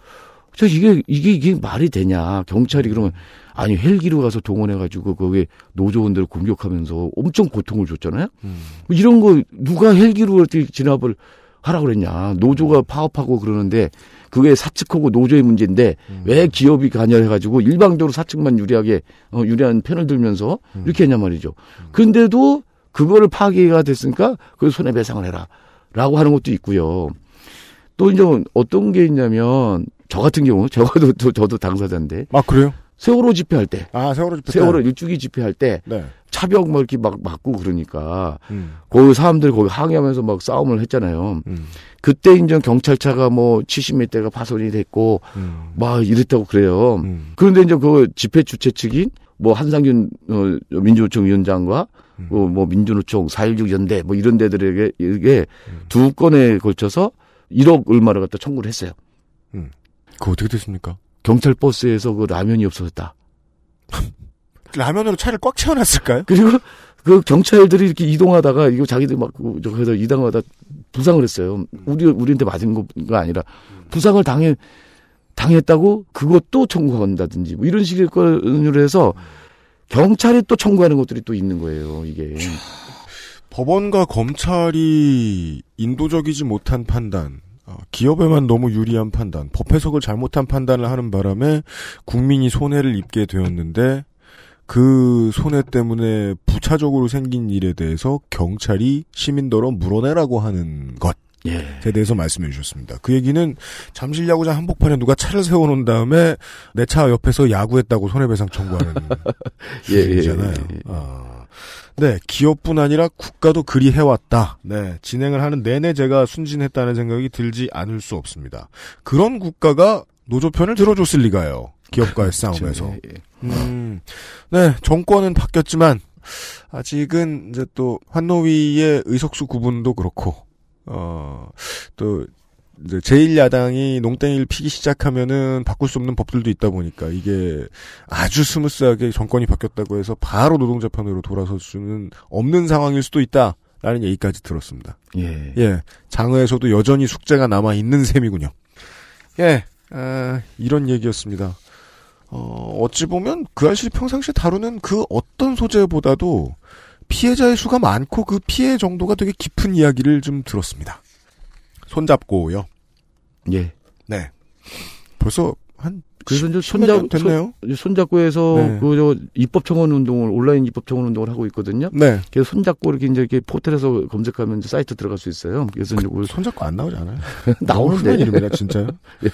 저 이게, 이게, 이게 말이 되냐. 경찰이 그러면, 아니, 헬기로 가서 동원해가지고 거기에 노조원들을 공격하면서 엄청 고통을 줬잖아요? 음. 뭐 이런 거 누가 헬기로 진압을 하라 그랬냐. 노조가 파업하고 그러는데 그게 사측하고 노조의 문제인데 왜 기업이 관여해가지고 일방적으로 사측만 유리하게 어, 유리한 편을 들면서 이렇게 했냐 말이죠. 근데도 그거를 파괴가 됐으니까 그 손해배상을 해라. 라고 하는 것도 있고요. 또 이제 어떤 게 있냐면 저 같은 경우 저도 저- 저도 당사자인데 아, 그래요? 세월호 집회할 때 아, 세월호 집회 때. 세월호 일주기 집회할 때 네. 차벽 뭐 이렇게 막 맞고 그러니까 음. 거기 사람들 거기 항의하면서 막 싸움을 했잖아요. 음. 그때 인제 경찰차가 뭐 70몇 대가 파손이 됐고 음. 막 이랬다고 그래요. 음. 그런데 이제 그 집회 주최 측인 뭐 한상균 어, 민주노총 위원장과 음. 어, 뭐 민주노총 4.16 연대 뭐 이런 데들에게 이게 음. 두 건에 걸쳐서 1억 얼마를 갖다 청구를 했어요. 그거 어떻게 됐습니까? 경찰 버스에서 그 라면이 없어졌다. 라면으로 차를 꽉 채워놨을까요? 그리고 그 경찰들이 이렇게 이동하다가 이거 자기들 막 그래서 이동하다 부상을 했어요. 우리 우리한테 맞은 거가 아니라 부상을 당해 당했다고 그것도 청구한다든지 뭐 이런 식의 건으로 해서 경찰이 또 청구하는 것들이 또 있는 거예요. 이게 법원과 검찰이 인도적이지 못한 판단, 어, 기업에만 너무 유리한 판단, 법 해석을 잘못한 판단을 하는 바람에 국민이 손해를 입게 되었는데 그 손해 때문에 부차적으로 생긴 일에 대해서 경찰이 시민더러 물어내라고 하는 것에 예. 대해서 말씀해 주셨습니다. 그 얘기는 잠실 야구장 한복판에 누가 차를 세워놓은 다음에 내 차 옆에서 야구했다고 손해배상 청구하는 예, 예. 예, 예. 아, 네, 기업뿐 아니라 국가도 그리 해왔다. 네, 진행을 하는 내내 제가 순진했다는 생각이 들지 않을 수 없습니다. 그런 국가가 노조 편을 들어줬을 리가요. 기업과의 싸움에서. 예, 예. 음, 네, 정권은 바뀌었지만 아직은 이제 또 환노위의 의석수 구분도 그렇고 어, 또 이제 제1야당이 농땡이를 피기 시작하면은 바꿀 수 없는 법들도 있다 보니까 이게 아주 스무스하게 정권이 바뀌었다고 해서 바로 노동자 편으로 돌아설 수는 없는 상황일 수도 있다 라는 얘기까지 들었습니다. 예. 예, 장외에서도 여전히 숙제가 남아 있는 셈이군요. 예, 아, 이런 얘기였습니다. 어, 어찌 보면 그 아실이 평상시에 다루는 그 어떤 소재보다도 피해자의 수가 많고 그 피해 정도가 되게 깊은 이야기를 좀 들었습니다. 손잡고요. 예. 네. 벌써 한 그래서 이제 10여 손잡 년 됐네요. 손, 손잡고 해서 네. 그저 입법 청원 운동을 온라인 입법 청원 운동을 하고 있거든요. 네. 그래서 손잡고 이렇게 이제 이렇게 포털에서 검색하면 이제 사이트 들어갈 수 있어요. 그래서 이제 그걸 손잡고 안 나오지 않아요? 나오는데. 이름이라 진짜요?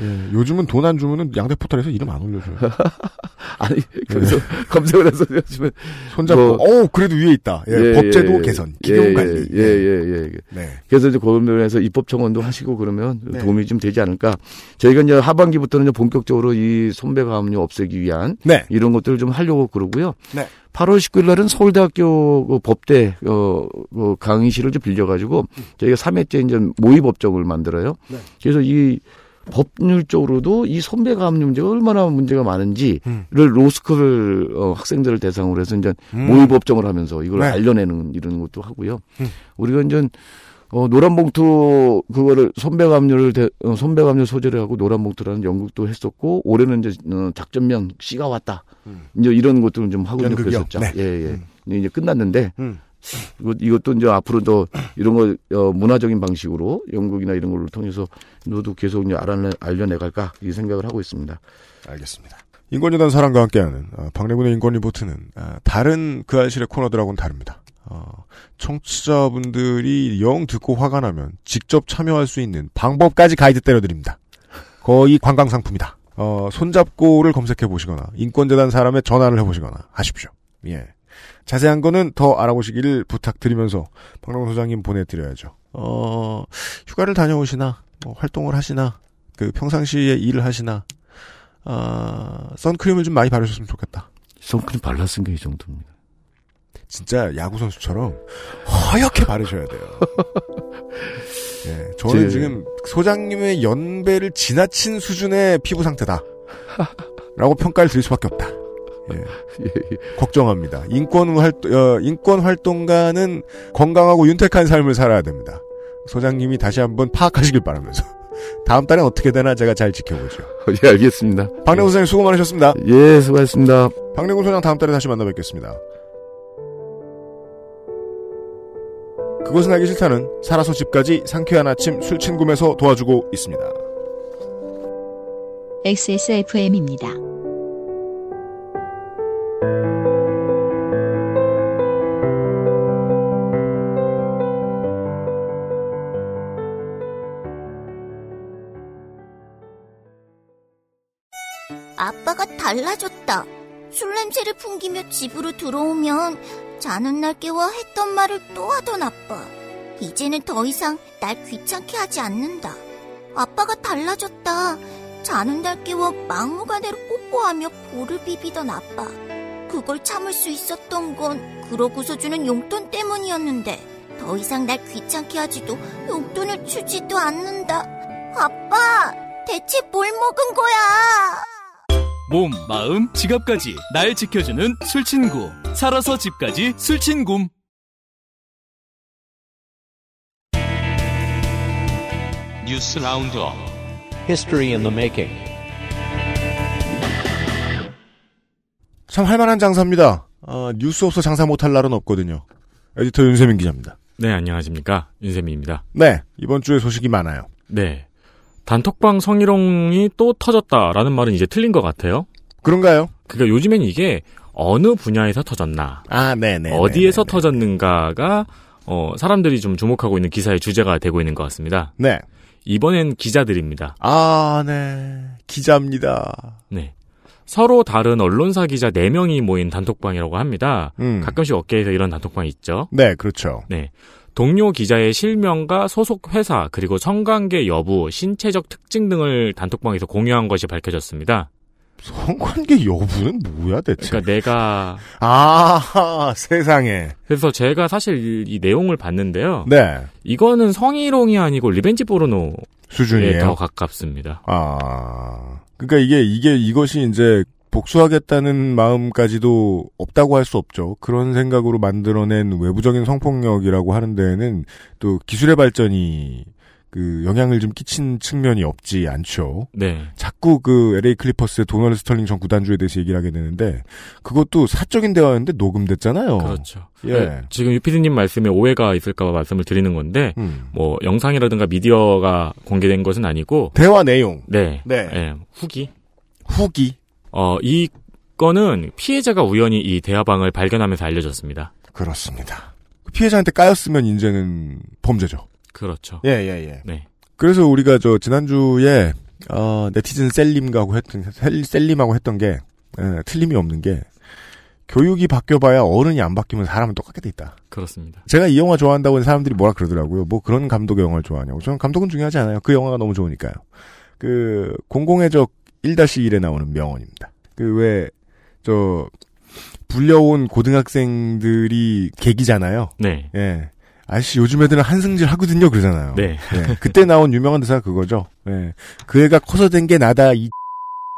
예, 요즘은 돈 안 주면은 양대 포털에서 이름 안 올려줘요. 아니 그래서 검색을 해서 요즘에 손잡고, 뭐- 어 그래도 위에 있다. 예, 법제도 개선, 기경 관리. 예예예 예, 예. 네. 그래서 이제 고면에서 입법 청원도 하시고 그러면 네. 도움이 좀 되지 않을까. 저희가 이제 하반기부터는 이제 본격적으로 이 손배 가압류 없애기 위한 네. 이런 것들을 좀 하려고 그러고요. 네. 8월 19일 날은 서울대학교 그 법대 어, 그 강의실을 좀 빌려가지고 저희가 3회째 이제 모의 법정을 만들어요. 네. 그래서 이 법률적으로도 이 손배가압류 문제가 얼마나 문제가 많은지를 음. 로스쿨 어, 학생들을 대상으로 해서 이제 음. 모의 법정을 하면서 이걸 네. 알려내는 이런 것도 하고요. 음. 우리가 이제 어, 노란 봉투, 그거를, 손배감류를, 대- 어, 손배감류 소재를 하고 노란 봉투라는 연극도 했었고, 올해는 이제, 어, 작전명, 씨가 왔다. 음. 이제 이런 것들을 좀 하고? 그랬었죠. 네. 예, 예. 음. 이제 끝났는데, 음. 이것, 이것도 이제 앞으로 더 이런 거, 어, 문화적인 방식으로 연극이나 이런 걸로 통해서 너도 계속 이제 알아내, 알려내 갈까, 이 생각을 하고 있습니다. 알겠습니다. 인권재단 사람과 함께하는 어, 박래군의 인권 리포트는 아, 다른 그 알실의 코너들하고는 다릅니다. 어, 청취자분들이 영 듣고 화가 나면 직접 참여할 수 있는 방법까지 가이드 때려드립니다. 거의 관광 상품이다. 어, 손잡고를 검색해 보시거나 인권재단 사람의 전화를 해 보시거나 하십시오. 예. 자세한 거는 더 알아보시기를 부탁드리면서 박남호 소장님 보내드려야죠. 어, 휴가를 다녀오시나, 뭐 활동을 하시나, 그 평상시에 일을 하시나, 아, 선크림을 좀 많이 바르셨으면 좋겠다. 선크림 발랐으니까 이 정도입니다. 진짜 야구 선수처럼 허옇게 바르셔야 돼요. 예, 저는 제- 지금 소장님의 연배를 지나친 수준의 피부 상태다. 라고 평가를 드릴 수밖에 없다. 예, 예, 예. 걱정합니다. 인권 활 어, 인권 활동가는 건강하고 윤택한 삶을 살아야 됩니다. 소장님이 다시 한번 파악하시길 바라면서 다음 달엔 어떻게 되나 제가 잘 지켜보죠. 예, 알겠습니다. 박래훈 소장님 수고 많으셨습니다. 예, 수고하셨습니다. 박래훈 소장 다음 달에 다시 만나 뵙겠습니다. 그것은 알기 싫다는 살아서 집까지 상쾌한 아침 술친구에서 도와주고 있습니다. XSFM입니다. 아빠가 달라졌다. 술 냄새를 풍기며 집으로 들어오면 자는 날 깨워 했던 말을 또 하던 아빠. 이제는 더 이상 날 귀찮게 하지 않는다. 아빠가 달라졌다. 자는 날 깨워 막무가내로 뽀뽀하며 볼을 비비던 아빠. 그걸 참을 수 있었던 건 그러고서 주는 용돈 때문이었는데 더 이상 날 귀찮게 하지도 용돈을 주지도 않는다. 아빠, 대체 뭘 먹은 거야? 몸, 마음, 지갑까지 날 지켜주는 술친구 살아서 집까지 술친굼. News Roundup History in the making. 참 할만한 장사입니다. 어, 뉴스 없어 장사 못할 날은 없거든요. 에디터 윤세민 기자입니다. 네, 안녕하십니까. 윤세민입니다. 네, 이번 주에 소식이 많아요. 네. 단톡방 성희롱이 또 터졌다라는 말은 이제 틀린 것 같아요. 그런가요? 그러니까 요즘엔 이게 어느 분야에서 터졌나, 아, 네네. 어디에서 터졌는가가 어, 사람들이 좀 주목하고 있는 기사의 주제가 되고 있는 것 같습니다. 네. 이번엔 기자들입니다. 아, 네. 기자입니다. 네. 서로 다른 언론사 기자 4명이 모인 단톡방이라고 합니다. 음. 가끔씩 업계에서 이런 단톡방이 있죠. 네, 그렇죠. 네. 동료 기자의 실명과 소속 회사, 그리고 성관계 여부, 신체적 특징 등을 단톡방에서 공유한 것이 밝혀졌습니다. 성관계 여부는 뭐야, 대체? 그러니까 내가 아, 세상에. 그래서 제가 사실 이 내용을 봤는데요. 네. 이거는 성희롱이 아니고 revenge 포르노에 수준이에요. 더 가깝습니다. 아. 그러니까 이게 이게 이것이 이제 복수하겠다는 마음까지도 없다고 할 수 없죠. 그런 생각으로 만들어낸 외부적인 성폭력이라고 하는 데에는 또 기술의 발전이 그 영향을 좀 끼친 측면이 없지 않죠. 네. 자꾸 그 LA 클리퍼스의 도널드 스털링 전 구단주에 대해서 얘기를 하게 되는데 그것도 사적인 대화였는데 녹음됐잖아요. 그렇죠. 예. 네, 지금 유피디님 말씀에 오해가 있을까봐 말씀을 드리는 건데, 음. 뭐 영상이라든가 미디어가 공개된 것은 아니고, 대화 내용. 네, 네. 예, 후기. 후기. 어, 이 건은 피해자가 우연히 이 대화방을 발견하면서 알려졌습니다. 그렇습니다. 피해자한테 까였으면 이제는 범죄죠. 그렇죠. 예, 예, 예. 네. 그래서 우리가 저 지난주에 어, 네티즌 셀림하고 했던 셀, 셀림하고 했던 게 에, 틀림이 없는 게 교육이 바뀌어봐야 어른이 안 바뀌면 사람은 똑같게 돼 있다. 그렇습니다. 제가 이 영화 좋아한다고 사람들이 뭐라 그러더라고요. 뭐 그런 감독의 영화를 좋아하냐고. 저는 감독은 중요하지 않아요. 그 영화가 너무 좋으니까요. 그 공공의 적 1-1에 나오는 명언입니다. 그 왜 저 불려온 고등학생들이 계기잖아요. 네. 예. 아저씨 요즘 애들은 한승질 하거든요 그러잖아요. 네. 예. 그때 나온 유명한 대사가 그거죠. 예. 그 애가 커서 된 게 나다 이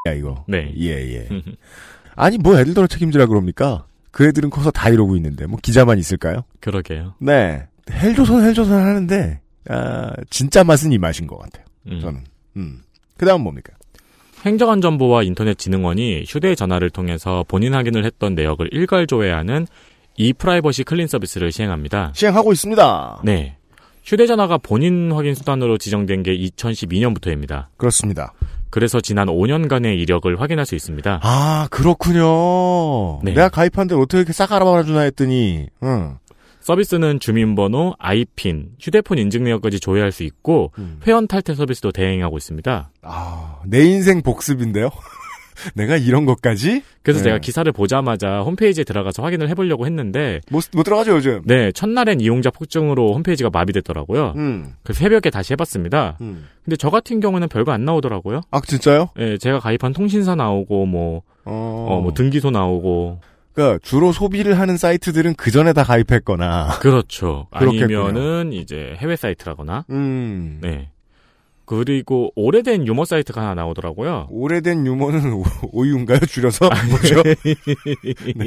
야 이거. 네. 예 예. 아니 뭐 애들더러 책임지라 그럽니까? 그 애들은 커서 다 이러고 있는데 뭐 기자만 있을까요? 그러게요. 네. 헬조선 헬조선 하는데 아, 진짜 맛은 이 맛인 것 같아요. 음. 저는. 음. 그 다음 뭡니까? 행정안전부와 인터넷진흥원이 휴대전화를 통해서 본인 확인을 했던 내역을 일괄 조회하는 e프라이버시 clean 서비스를 시행합니다. 시행하고 있습니다. 네. 휴대전화가 본인 확인 수단으로 지정된 게 2012년부터입니다. 그렇습니다. 그래서 지난 5년간의 이력을 확인할 수 있습니다. 아 그렇군요. 네. 내가 가입한 데를 어떻게 이렇게 싹 알아봐주나 했더니 응. 서비스는 주민번호, 아이핀, 휴대폰 인증 내역까지 조회할 수 있고 음. 회원 탈퇴 서비스도 대행하고 있습니다. 아, 내 인생 복습인데요. 내가 이런 것까지? 그래서 네. 제가 기사를 보자마자 홈페이지에 들어가서 확인을 해보려고 했는데 못, 못 들어가죠 요즘. 네, 첫날엔 이용자 폭증으로 홈페이지가 마비됐더라고요. 음. 그래서 새벽에 다시 해봤습니다. 음. 근데 저 같은 경우는 별거 안 나오더라고요. 아 진짜요? 네, 제가 가입한 통신사 나오고 뭐, 어. 어, 뭐 등기소 나오고. 그러니까 주로 소비를 하는 사이트들은 그 전에 다 가입했거나. 그렇죠. 그렇겠군요. 아니면은 이제 해외 사이트라거나. 음. 네. 그리고 오래된 유머 사이트가 하나 나오더라고요. 오래된 유머는 오- 오유인가요? 줄여서 뭐죠?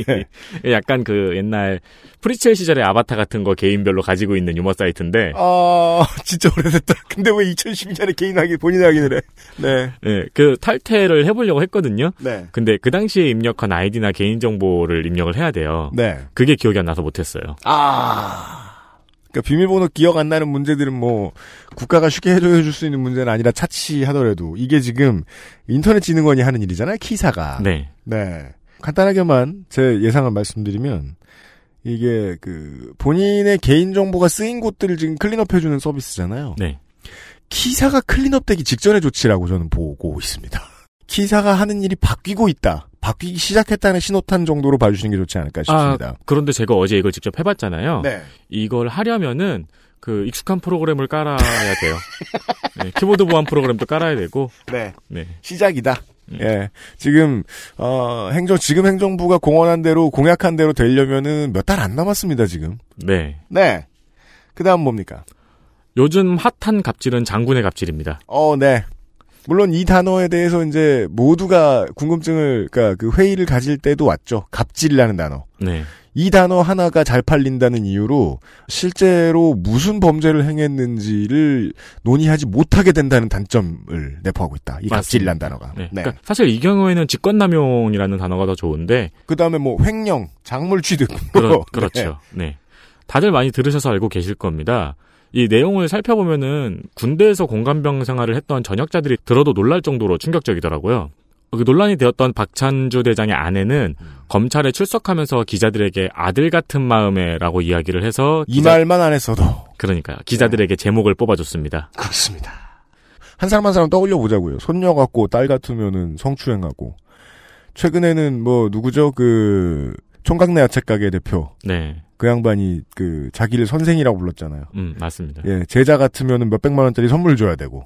네. 약간 그 옛날 프리첼 시절의 아바타 같은 거 개인별로 가지고 있는 유머 사이트인데. 아 진짜 오래됐다. 근데 왜 2012년에 개인 확인 본인 확인을 해? 네. 네, 그 탈퇴를 해보려고 했거든요. 네. 근데 그 당시에 입력한 아이디나 개인 정보를 입력을 해야 돼요. 네. 그게 기억이 안 나서 못했어요. 아. 그러니까 비밀번호 기억 안 나는 문제들은 뭐 국가가 쉽게 해줘야 줄수 있는 문제는 아니라 차치하더라도 이게 지금 인터넷진흥원이 하는 일이잖아요. KISA가. 네. 네. 간단하게만 제 예상을 말씀드리면 이게 그 본인의 개인 정보가 쓰인 곳들을 지금 clean up 해주는 서비스잖아요. 네. KISA가 clean up 되기 직전의 조치라고 저는 보고 있습니다. KISA가 하는 일이 바뀌고 있다. 바뀌기 시작했다는 신호탄 정도로 봐주시는 게 좋지 않을까 싶습니다. 아, 그런데 제가 어제 이걸 직접 해봤잖아요. 네. 이걸 하려면은 그 익숙한 프로그램을 깔아야 돼요. 네, 키보드 보안 프로그램도 깔아야 되고. 네. 네. 시작이다. 음. 예. 지금, 어, 행정, 지금 행정부가 공언한 대로, 공약한 대로 되려면은 몇 달 안 남았습니다, 지금. 네. 네. 그 다음 뭡니까? 요즘 핫한 갑질은 장군의 갑질입니다. 어, 네. 물론 이 단어에 대해서 이제 모두가 궁금증을 그러니까 그 회의를 가질 때도 왔죠. 갑질이라는 단어. 네. 이 단어 하나가 잘 팔린다는 이유로 실제로 무슨 범죄를 행했는지를 논의하지 못하게 된다는 단점을 내포하고 있다. 이 갑질이라는 단어가. 네. 네. 그러니까 사실 이 경우에는 직권남용이라는 단어가 더 좋은데 그 다음에 뭐 횡령, 작물 취득. 그렇, 그렇죠. 네. 다들 많이 들으셔서 알고 계실 겁니다. 이 내용을 살펴보면은 군대에서 공간병 생활을 했던 전역자들이 들어도 놀랄 정도로 충격적이더라고요. 그 논란이 되었던 박찬주 대장의 아내는 검찰에 출석하면서 기자들에게 아들 같은 마음에라고 이야기를 해서 이 말만 안 했어도 그러니까 기자들에게 제목을 뽑아줬습니다. 그렇습니다. 한 사람 한 사람 떠올려 보자고요. 손녀 같고 딸 같으면은 성추행하고 최근에는 뭐 누구죠 그 총각내 야채 가게 대표 네. 그 양반이 그 자기를 선생이라고 불렀잖아요. 음, 맞습니다. 예, 제자 같으면은 몇 백만 원짜리 선물 줘야 되고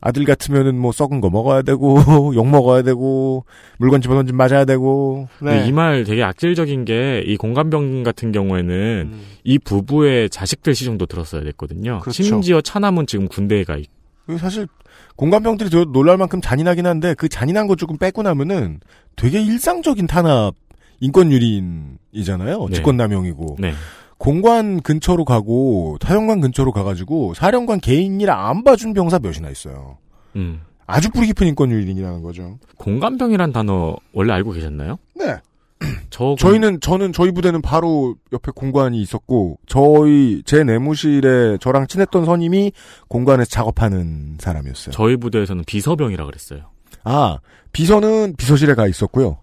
아들 같으면은 뭐 썩은 거 먹어야 되고 욕 먹어야 되고 물건 집어 던진 맞아야 되고 네. 이말 되게 악질적인 게 이 공간병 같은 경우에는 이 부부의 자식들 시중도 들었어야 됐거든요. 음. 그렇죠. 심지어 차남은 지금 군대에 가 있고 그 사실 공간병들이 더 놀랄 만큼 잔인하긴 한데 그 잔인한 거 조금 빼고 나면은 되게 일상적인 탄압 인권 유린이잖아요. 네. 직권 남용이고 네. 공관 근처로 가고 사령관 근처로 가가지고 사령관 개인 일 안 봐준 병사 몇이나 있어요. 음. 아주 뿌리 깊은 인권 유린이라는 거죠. 공간병이란 단어 원래 알고 계셨나요? 네. 저 저희는 저는 저희 부대는 바로 옆에 공관이 있었고 저희 제 내무실에 저랑 친했던 선임이 공관에서 작업하는 사람이었어요. 저희 부대에서는 비서병이라 그랬어요. 아 비서는 비서실에 가 있었고요.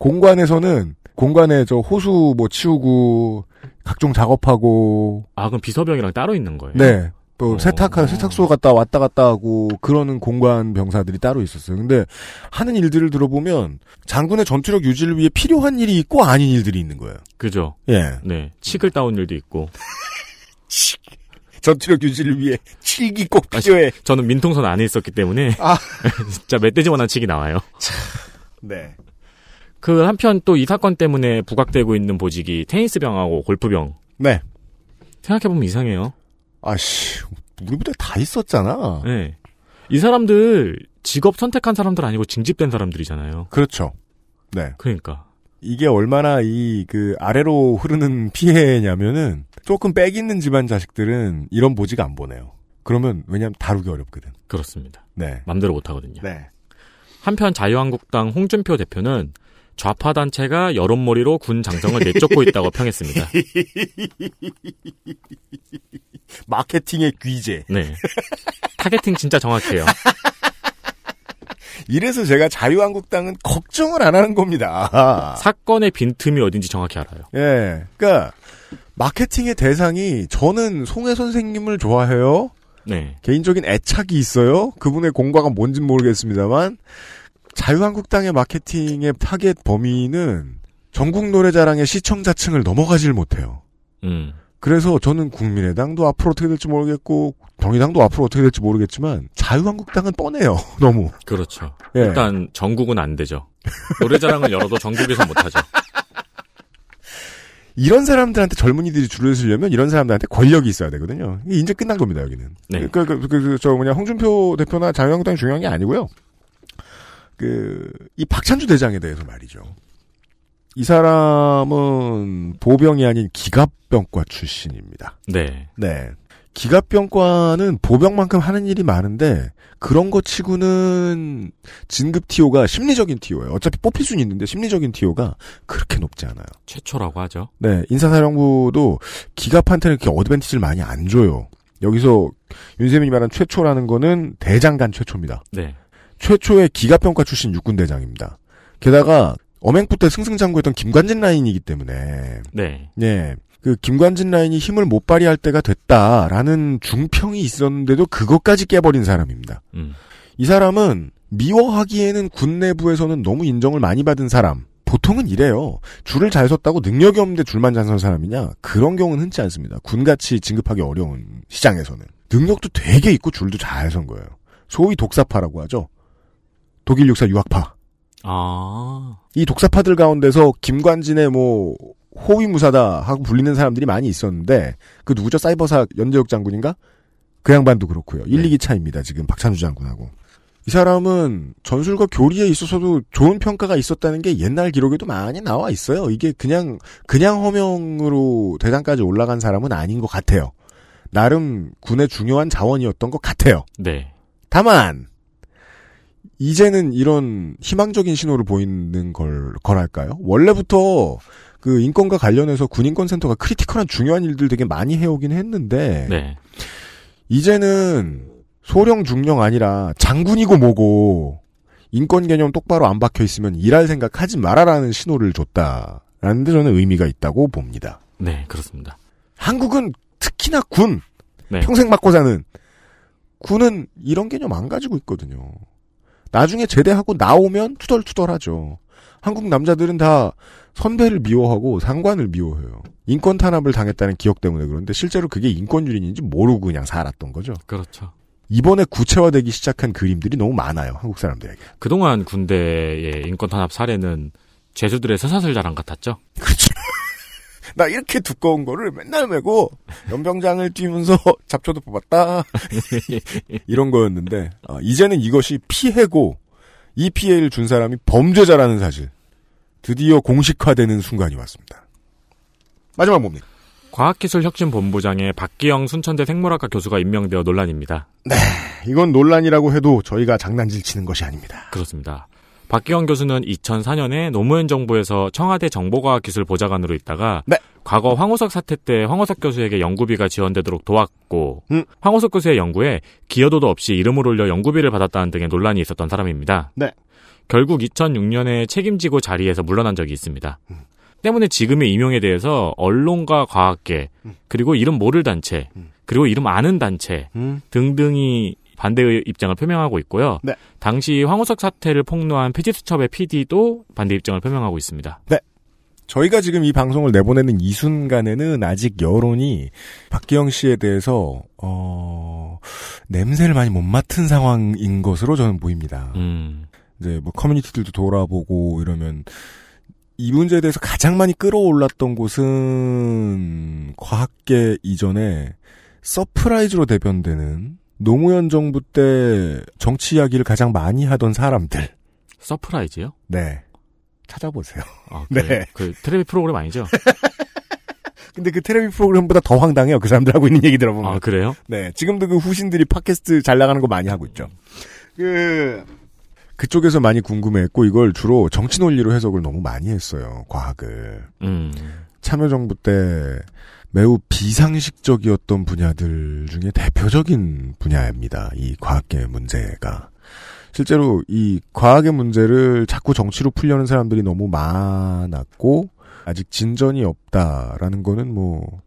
공관에서는 공관에 저 호수 뭐 치우고 각종 작업하고 아 그럼 비서병이랑 따로 있는 거예요? 네. 또 세탁하 세탁소 갔다 왔다 갔다 하고 그러는 공관 병사들이 따로 있었어요. 근데 하는 일들을 들어보면 장군의 전투력 유지를 위해 필요한 일이 있고 아닌 일들이 있는 거예요. 그죠? 예. 네. 칙을 따온 일도 있고. 전투력 유지를 위해 칙이 꼭 필요해. 아, 저는 민통선 안에 있었기 때문에 아. 진짜 멧돼지만한 칙이 나와요. 네. 그 한편 또 이 사건 때문에 부각되고 있는 보직이 테니스병하고 골프병. 네. 생각해보면 이상해요. 아씨, 우리 부대 다 있었잖아. 네. 이 사람들 직업 선택한 사람들 아니고 징집된 사람들이잖아요. 그렇죠. 네. 그러니까. 이게 얼마나 이 그 아래로 흐르는 피해냐면은 조금 빽 있는 집안 자식들은 이런 보직 안 보내요. 그러면 왜냐면 다루기 어렵거든. 그렇습니다. 네. 맘대로 못 하거든요. 네. 한편 자유한국당 홍준표 대표는 좌파 단체가 여론몰이로 군 장성을 내쫓고 있다고 평했습니다. 마케팅의 귀재. 네. targeting 진짜 정확해요. 이래서 제가 자유한국당은 걱정을 안 하는 겁니다. 사건의 빈틈이 어딘지 정확히 알아요. 예. 그러니까 마케팅의 대상이 저는 송해 선생님을 좋아해요. 네. 개인적인 애착이 있어요. 그분의 공과가 뭔진 모르겠습니다만 자유한국당의 마케팅의 타겟 범위는 전국 노래자랑의 시청자층을 넘어가질 못해요. 음. 그래서 저는 국민의당도 앞으로 어떻게 될지 모르겠고 정의당도 앞으로 어떻게 될지 모르겠지만 자유한국당은 뻔해요. 너무. 그렇죠. 예. 일단 전국은 안 되죠. 노래자랑을 열어도 전국에서 못하죠. 이런 사람들한테 젊은이들이 줄을 서려면 이런 사람들한테 권력이 있어야 되거든요. 이게 이제 끝난 겁니다, 여기는. 네. 그, 그, 그, 그, 저, 뭐냐, 홍준표 대표나 자유한국당이 중요한 게 아니고요. 그, 이 박찬주 대장에 대해서 말이죠. 이 사람은 보병이 아닌 기갑병과 출신입니다. 네. 네. 기갑병과는 보병만큼 하는 일이 많은데 그런 거 치고는 진급 티오가 심리적인 티오예요. 어차피 뽑힐 수는 있는데 심리적인 티오가 그렇게 높지 않아요. 최초라고 하죠. 네, 인사사령부도 기갑한테는 이렇게 어드밴티지를 많이 안 줘요. 여기서 윤세민이 말한 최초라는 거는 대장간 최초입니다. 네. 최초의 기갑병과 출신 육군대장입니다. 게다가 어맹부 때 승승장구했던 김관진 라인이기 때문에 네. 네. 그 김관진 라인이 힘을 못 발휘할 때가 됐다라는 중평이 있었는데도 그것까지 깨버린 사람입니다. 음. 이 사람은 미워하기에는 군 내부에서는 너무 인정을 많이 받은 사람. 보통은 이래요. 줄을 잘 섰다고 능력이 없는데 줄만 잘 선 사람이냐? 그런 경우는 흔치 않습니다. 군같이 진급하기 어려운 시장에서는. 능력도 되게 있고 줄도 잘 선 거예요. 소위 독사파라고 하죠. 독일 육사 유학파. 아. 이 독사파들 가운데서 김관진의 뭐 호위무사다 하고 불리는 사람들이 많이 있었는데 그 누구죠? 사이버사 연재혁 장군인가? 그 양반도 그렇고요. 1, 2기 차입니다. 지금 박찬주 장군하고. 이 사람은 전술과 교리에 있어서도 좋은 평가가 있었다는 게 옛날 기록에도 많이 나와 있어요. 이게 그냥 그냥 허명으로 대장까지 올라간 사람은 아닌 것 같아요. 나름 군의 중요한 자원이었던 것 같아요. 네. 다만 이제는 이런 희망적인 신호를 보이는 걸 거랄까요? 원래부터 그 인권과 관련해서 군인권센터가 critical한 중요한 일들 되게 많이 해오긴 했는데 네. 이제는 소령 중령 아니라 장군이고 뭐고 인권 개념 똑바로 안 박혀 있으면 일할 생각 하지 말아라는 신호를 줬다라는 데 저는 의미가 있다고 봅니다. 네, 그렇습니다. 한국은 특히나 군 네. 평생 맞고 사는 군은 이런 개념 안 가지고 있거든요. 나중에 제대하고 나오면 투덜투덜하죠. 한국 남자들은 다 선배를 미워하고 상관을 미워해요. 인권 탄압을 당했다는 기억 때문에 그런데 실제로 그게 인권 유린인지 모르고 그냥 살았던 거죠. 그렇죠. 이번에 구체화되기 시작한 그림들이 너무 많아요. 한국 사람들에게. 그동안 군대의 인권 탄압 사례는 죄수들의 서사슬 자랑 같았죠. 나 이렇게 두꺼운 거를 맨날 메고 연병장을 뛰면서 잡초도 뽑았다. 이런 거였는데 어, 이제는 이것이 피해고 이 피해를 준 사람이 범죄자라는 사실 드디어 공식화되는 순간이 왔습니다. 마지막 뭡니까? 과학기술혁신본부장에 박기영 순천대 생물학과 교수가 임명되어 논란입니다. 네, 이건 논란이라고 해도 저희가 장난질 치는 것이 아닙니다. 그렇습니다. 박기영 교수는 2004년에 노무현 정부에서 청와대 정보과학기술 보좌관으로 있다가 네. 과거 황우석 사태 때 황우석 교수에게 연구비가 지원되도록 도왔고 음. 황우석 교수의 연구에 기여도도 없이 이름을 올려 연구비를 받았다는 등의 논란이 있었던 사람입니다. 네. 결국 2006년에 책임지고 자리에서 물러난 적이 있습니다. 음. 때문에 지금의 임용에 대해서 언론과 과학계 음. 그리고 이름 모를 단체 그리고 이름 아는 단체 음. 등등이 반대의 입장을 표명하고 있고요. 네. 당시 황우석 사태를 폭로한 피지수첩의 PD도 반대 입장을 표명하고 있습니다. 네. 저희가 지금 이 방송을 내보내는 이 순간에는 아직 여론이 박기영 씨에 대해서 어 냄새를 많이 못 맡은 상황인 것으로 저는 보입니다. 음. 이제 뭐 커뮤니티들도 돌아보고 이러면 이 문제에 대해서 가장 많이 끌어올랐던 곳은 과학계 이전에 서프라이즈로 대변되는 노무현 정부 때 정치 이야기를 가장 많이 하던 사람들. 서프라이즈요? 네. 찾아보세요. 아, 네. 그, 그 텔레비 프로그램 아니죠? 근데 그 텔레비 프로그램보다 더 황당해요. 그 사람들 하고 있는 얘기 들어보면. 아, 그래요? 네. 지금도 그 후신들이 팟캐스트 잘 나가는 거 많이 하고 있죠. 그, 그쪽에서 많이 궁금해했고, 이걸 주로 정치 논리로 해석을 너무 많이 했어요. 과학을. 음. 참여정부 때 매우 비상식적이었던 분야들 중에 대표적인 분야입니다. 이 과학계 문제가. 실제로 이 과학의 문제를 자꾸 정치로 풀려는 사람들이 너무 많았고, 아직 진전이 없다라는 거는 뭐,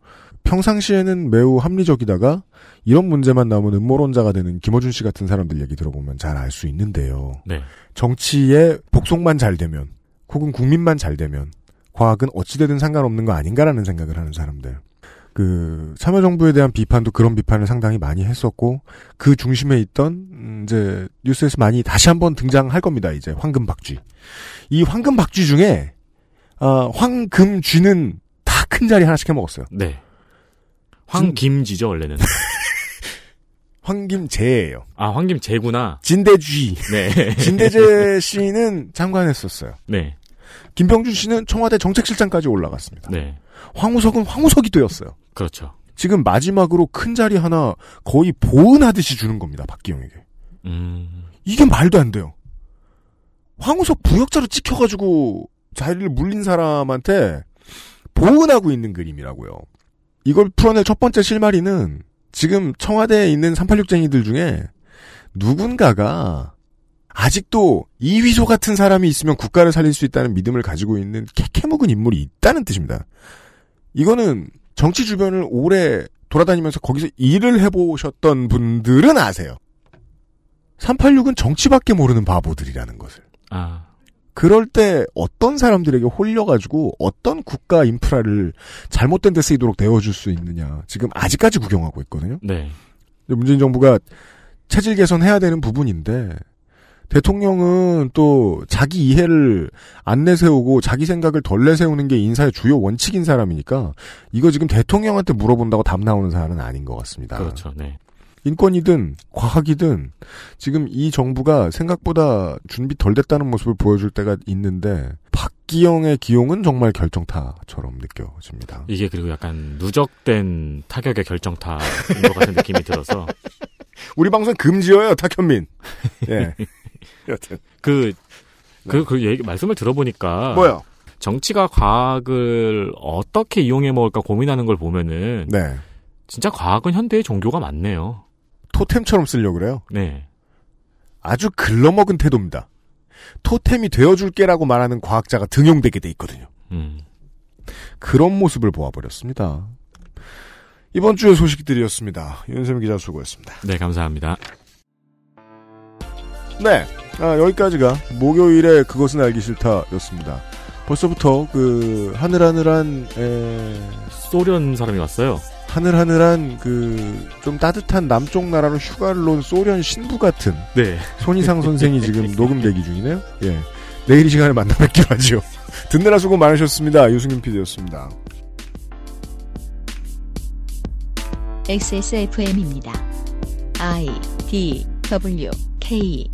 평상시에는 매우 합리적이다가, 이런 문제만 나오면 음모론자가 되는 김어준 씨 같은 사람들 얘기 들어보면 잘 알 수 있는데요. 네. 정치의 복속만 잘 되면, 혹은 국민만 잘 되면, 과학은 어찌되든 상관없는 거 아닌가라는 생각을 하는 사람들. 그 참여정부에 대한 비판도 그런 비판을 상당히 많이 했었고 그 중심에 있던 음, 이제 뉴스에서 많이 다시 한번 등장할 겁니다. 이제 황금 박쥐. 이 황금 박쥐 중에 아, 황금 쥐는 다 큰 자리 하나씩 해 먹었어요. 네. 황김지죠, 원래는. 황김재예요. 아, 황김재구나. 진대쥐. 네. 진대재 씨는 장관했었어요. 네. 김병준 씨는 청와대 정책실장까지 올라갔습니다. 네. 황우석은 황우석이 되었어요. 그렇죠. 지금 마지막으로 큰 자리 하나 거의 보은하듯이 주는 겁니다. 박기영에게. 음. 이게 말도 안 돼요. 황우석 부역자로 찍혀가지고 자리를 물린 사람한테 보은하고 있는 그림이라고요. 이걸 풀어낼 첫 번째 실마리는 지금 청와대에 있는 386쟁이들 중에 누군가가 아직도 이휘소 같은 사람이 있으면 국가를 살릴 수 있다는 믿음을 가지고 있는 캐캐묵은 인물이 있다는 뜻입니다. 이거는 정치 주변을 오래 돌아다니면서 거기서 일을 해보셨던 분들은 아세요. 386은 정치밖에 모르는 바보들이라는 것을. 아. 그럴 때 어떤 사람들에게 홀려가지고 어떤 국가 인프라를 잘못된 데 쓰이도록 내어줄 수 있느냐. 지금 아직까지 구경하고 있거든요. 네. 문재인 정부가 체질 개선해야 되는 부분인데 대통령은 또 자기 이해를 안 내세우고 자기 생각을 덜 내세우는 게 인사의 주요 원칙인 사람이니까 이거 지금 대통령한테 물어본다고 답 나오는 사안은 아닌 것 같습니다. 그렇죠. 네. 인권이든 과학이든 지금 이 정부가 생각보다 준비 덜 됐다는 모습을 보여줄 때가 있는데 박기영의 기용은 정말 결정타처럼 느껴집니다. 이게 그리고 약간 누적된 타격의 결정타인 것 같은 느낌이 들어서 우리 방송 금지어요 탁현민. 예. 여튼 그, 그, 그 얘기, 말씀을 들어보니까. 뭐요? 정치가 과학을 어떻게 이용해 먹을까 고민하는 걸 보면은. 네. 진짜 과학은 현대의 종교가 많네요. 토템처럼 쓰려고 그래요? 네. 아주 글러먹은 태도입니다. 토템이 되어줄게라고 말하는 과학자가 등용되게 돼 있거든요. 음. 그런 모습을 보아버렸습니다. 이번 주의 소식들이었습니다. 윤세민 기자 수고했습니다. 네, 감사합니다. 네. 아, 여기까지가 목요일에 그것은 알기 싫다였습니다. 벌써부터 그 하늘하늘한 에... 소련 사람이 왔어요. 하늘하늘한 그 좀 따뜻한 남쪽 나라로 휴가를 온 소련 신부 같은 네. 손희상 선생이 지금 녹음 대기 중이네요. 예. 내일 이 시간에 만나 뵙기로 하죠. 듣느라 수고 많으셨습니다. 유승균 PD였습니다. XSFM입니다. I D W K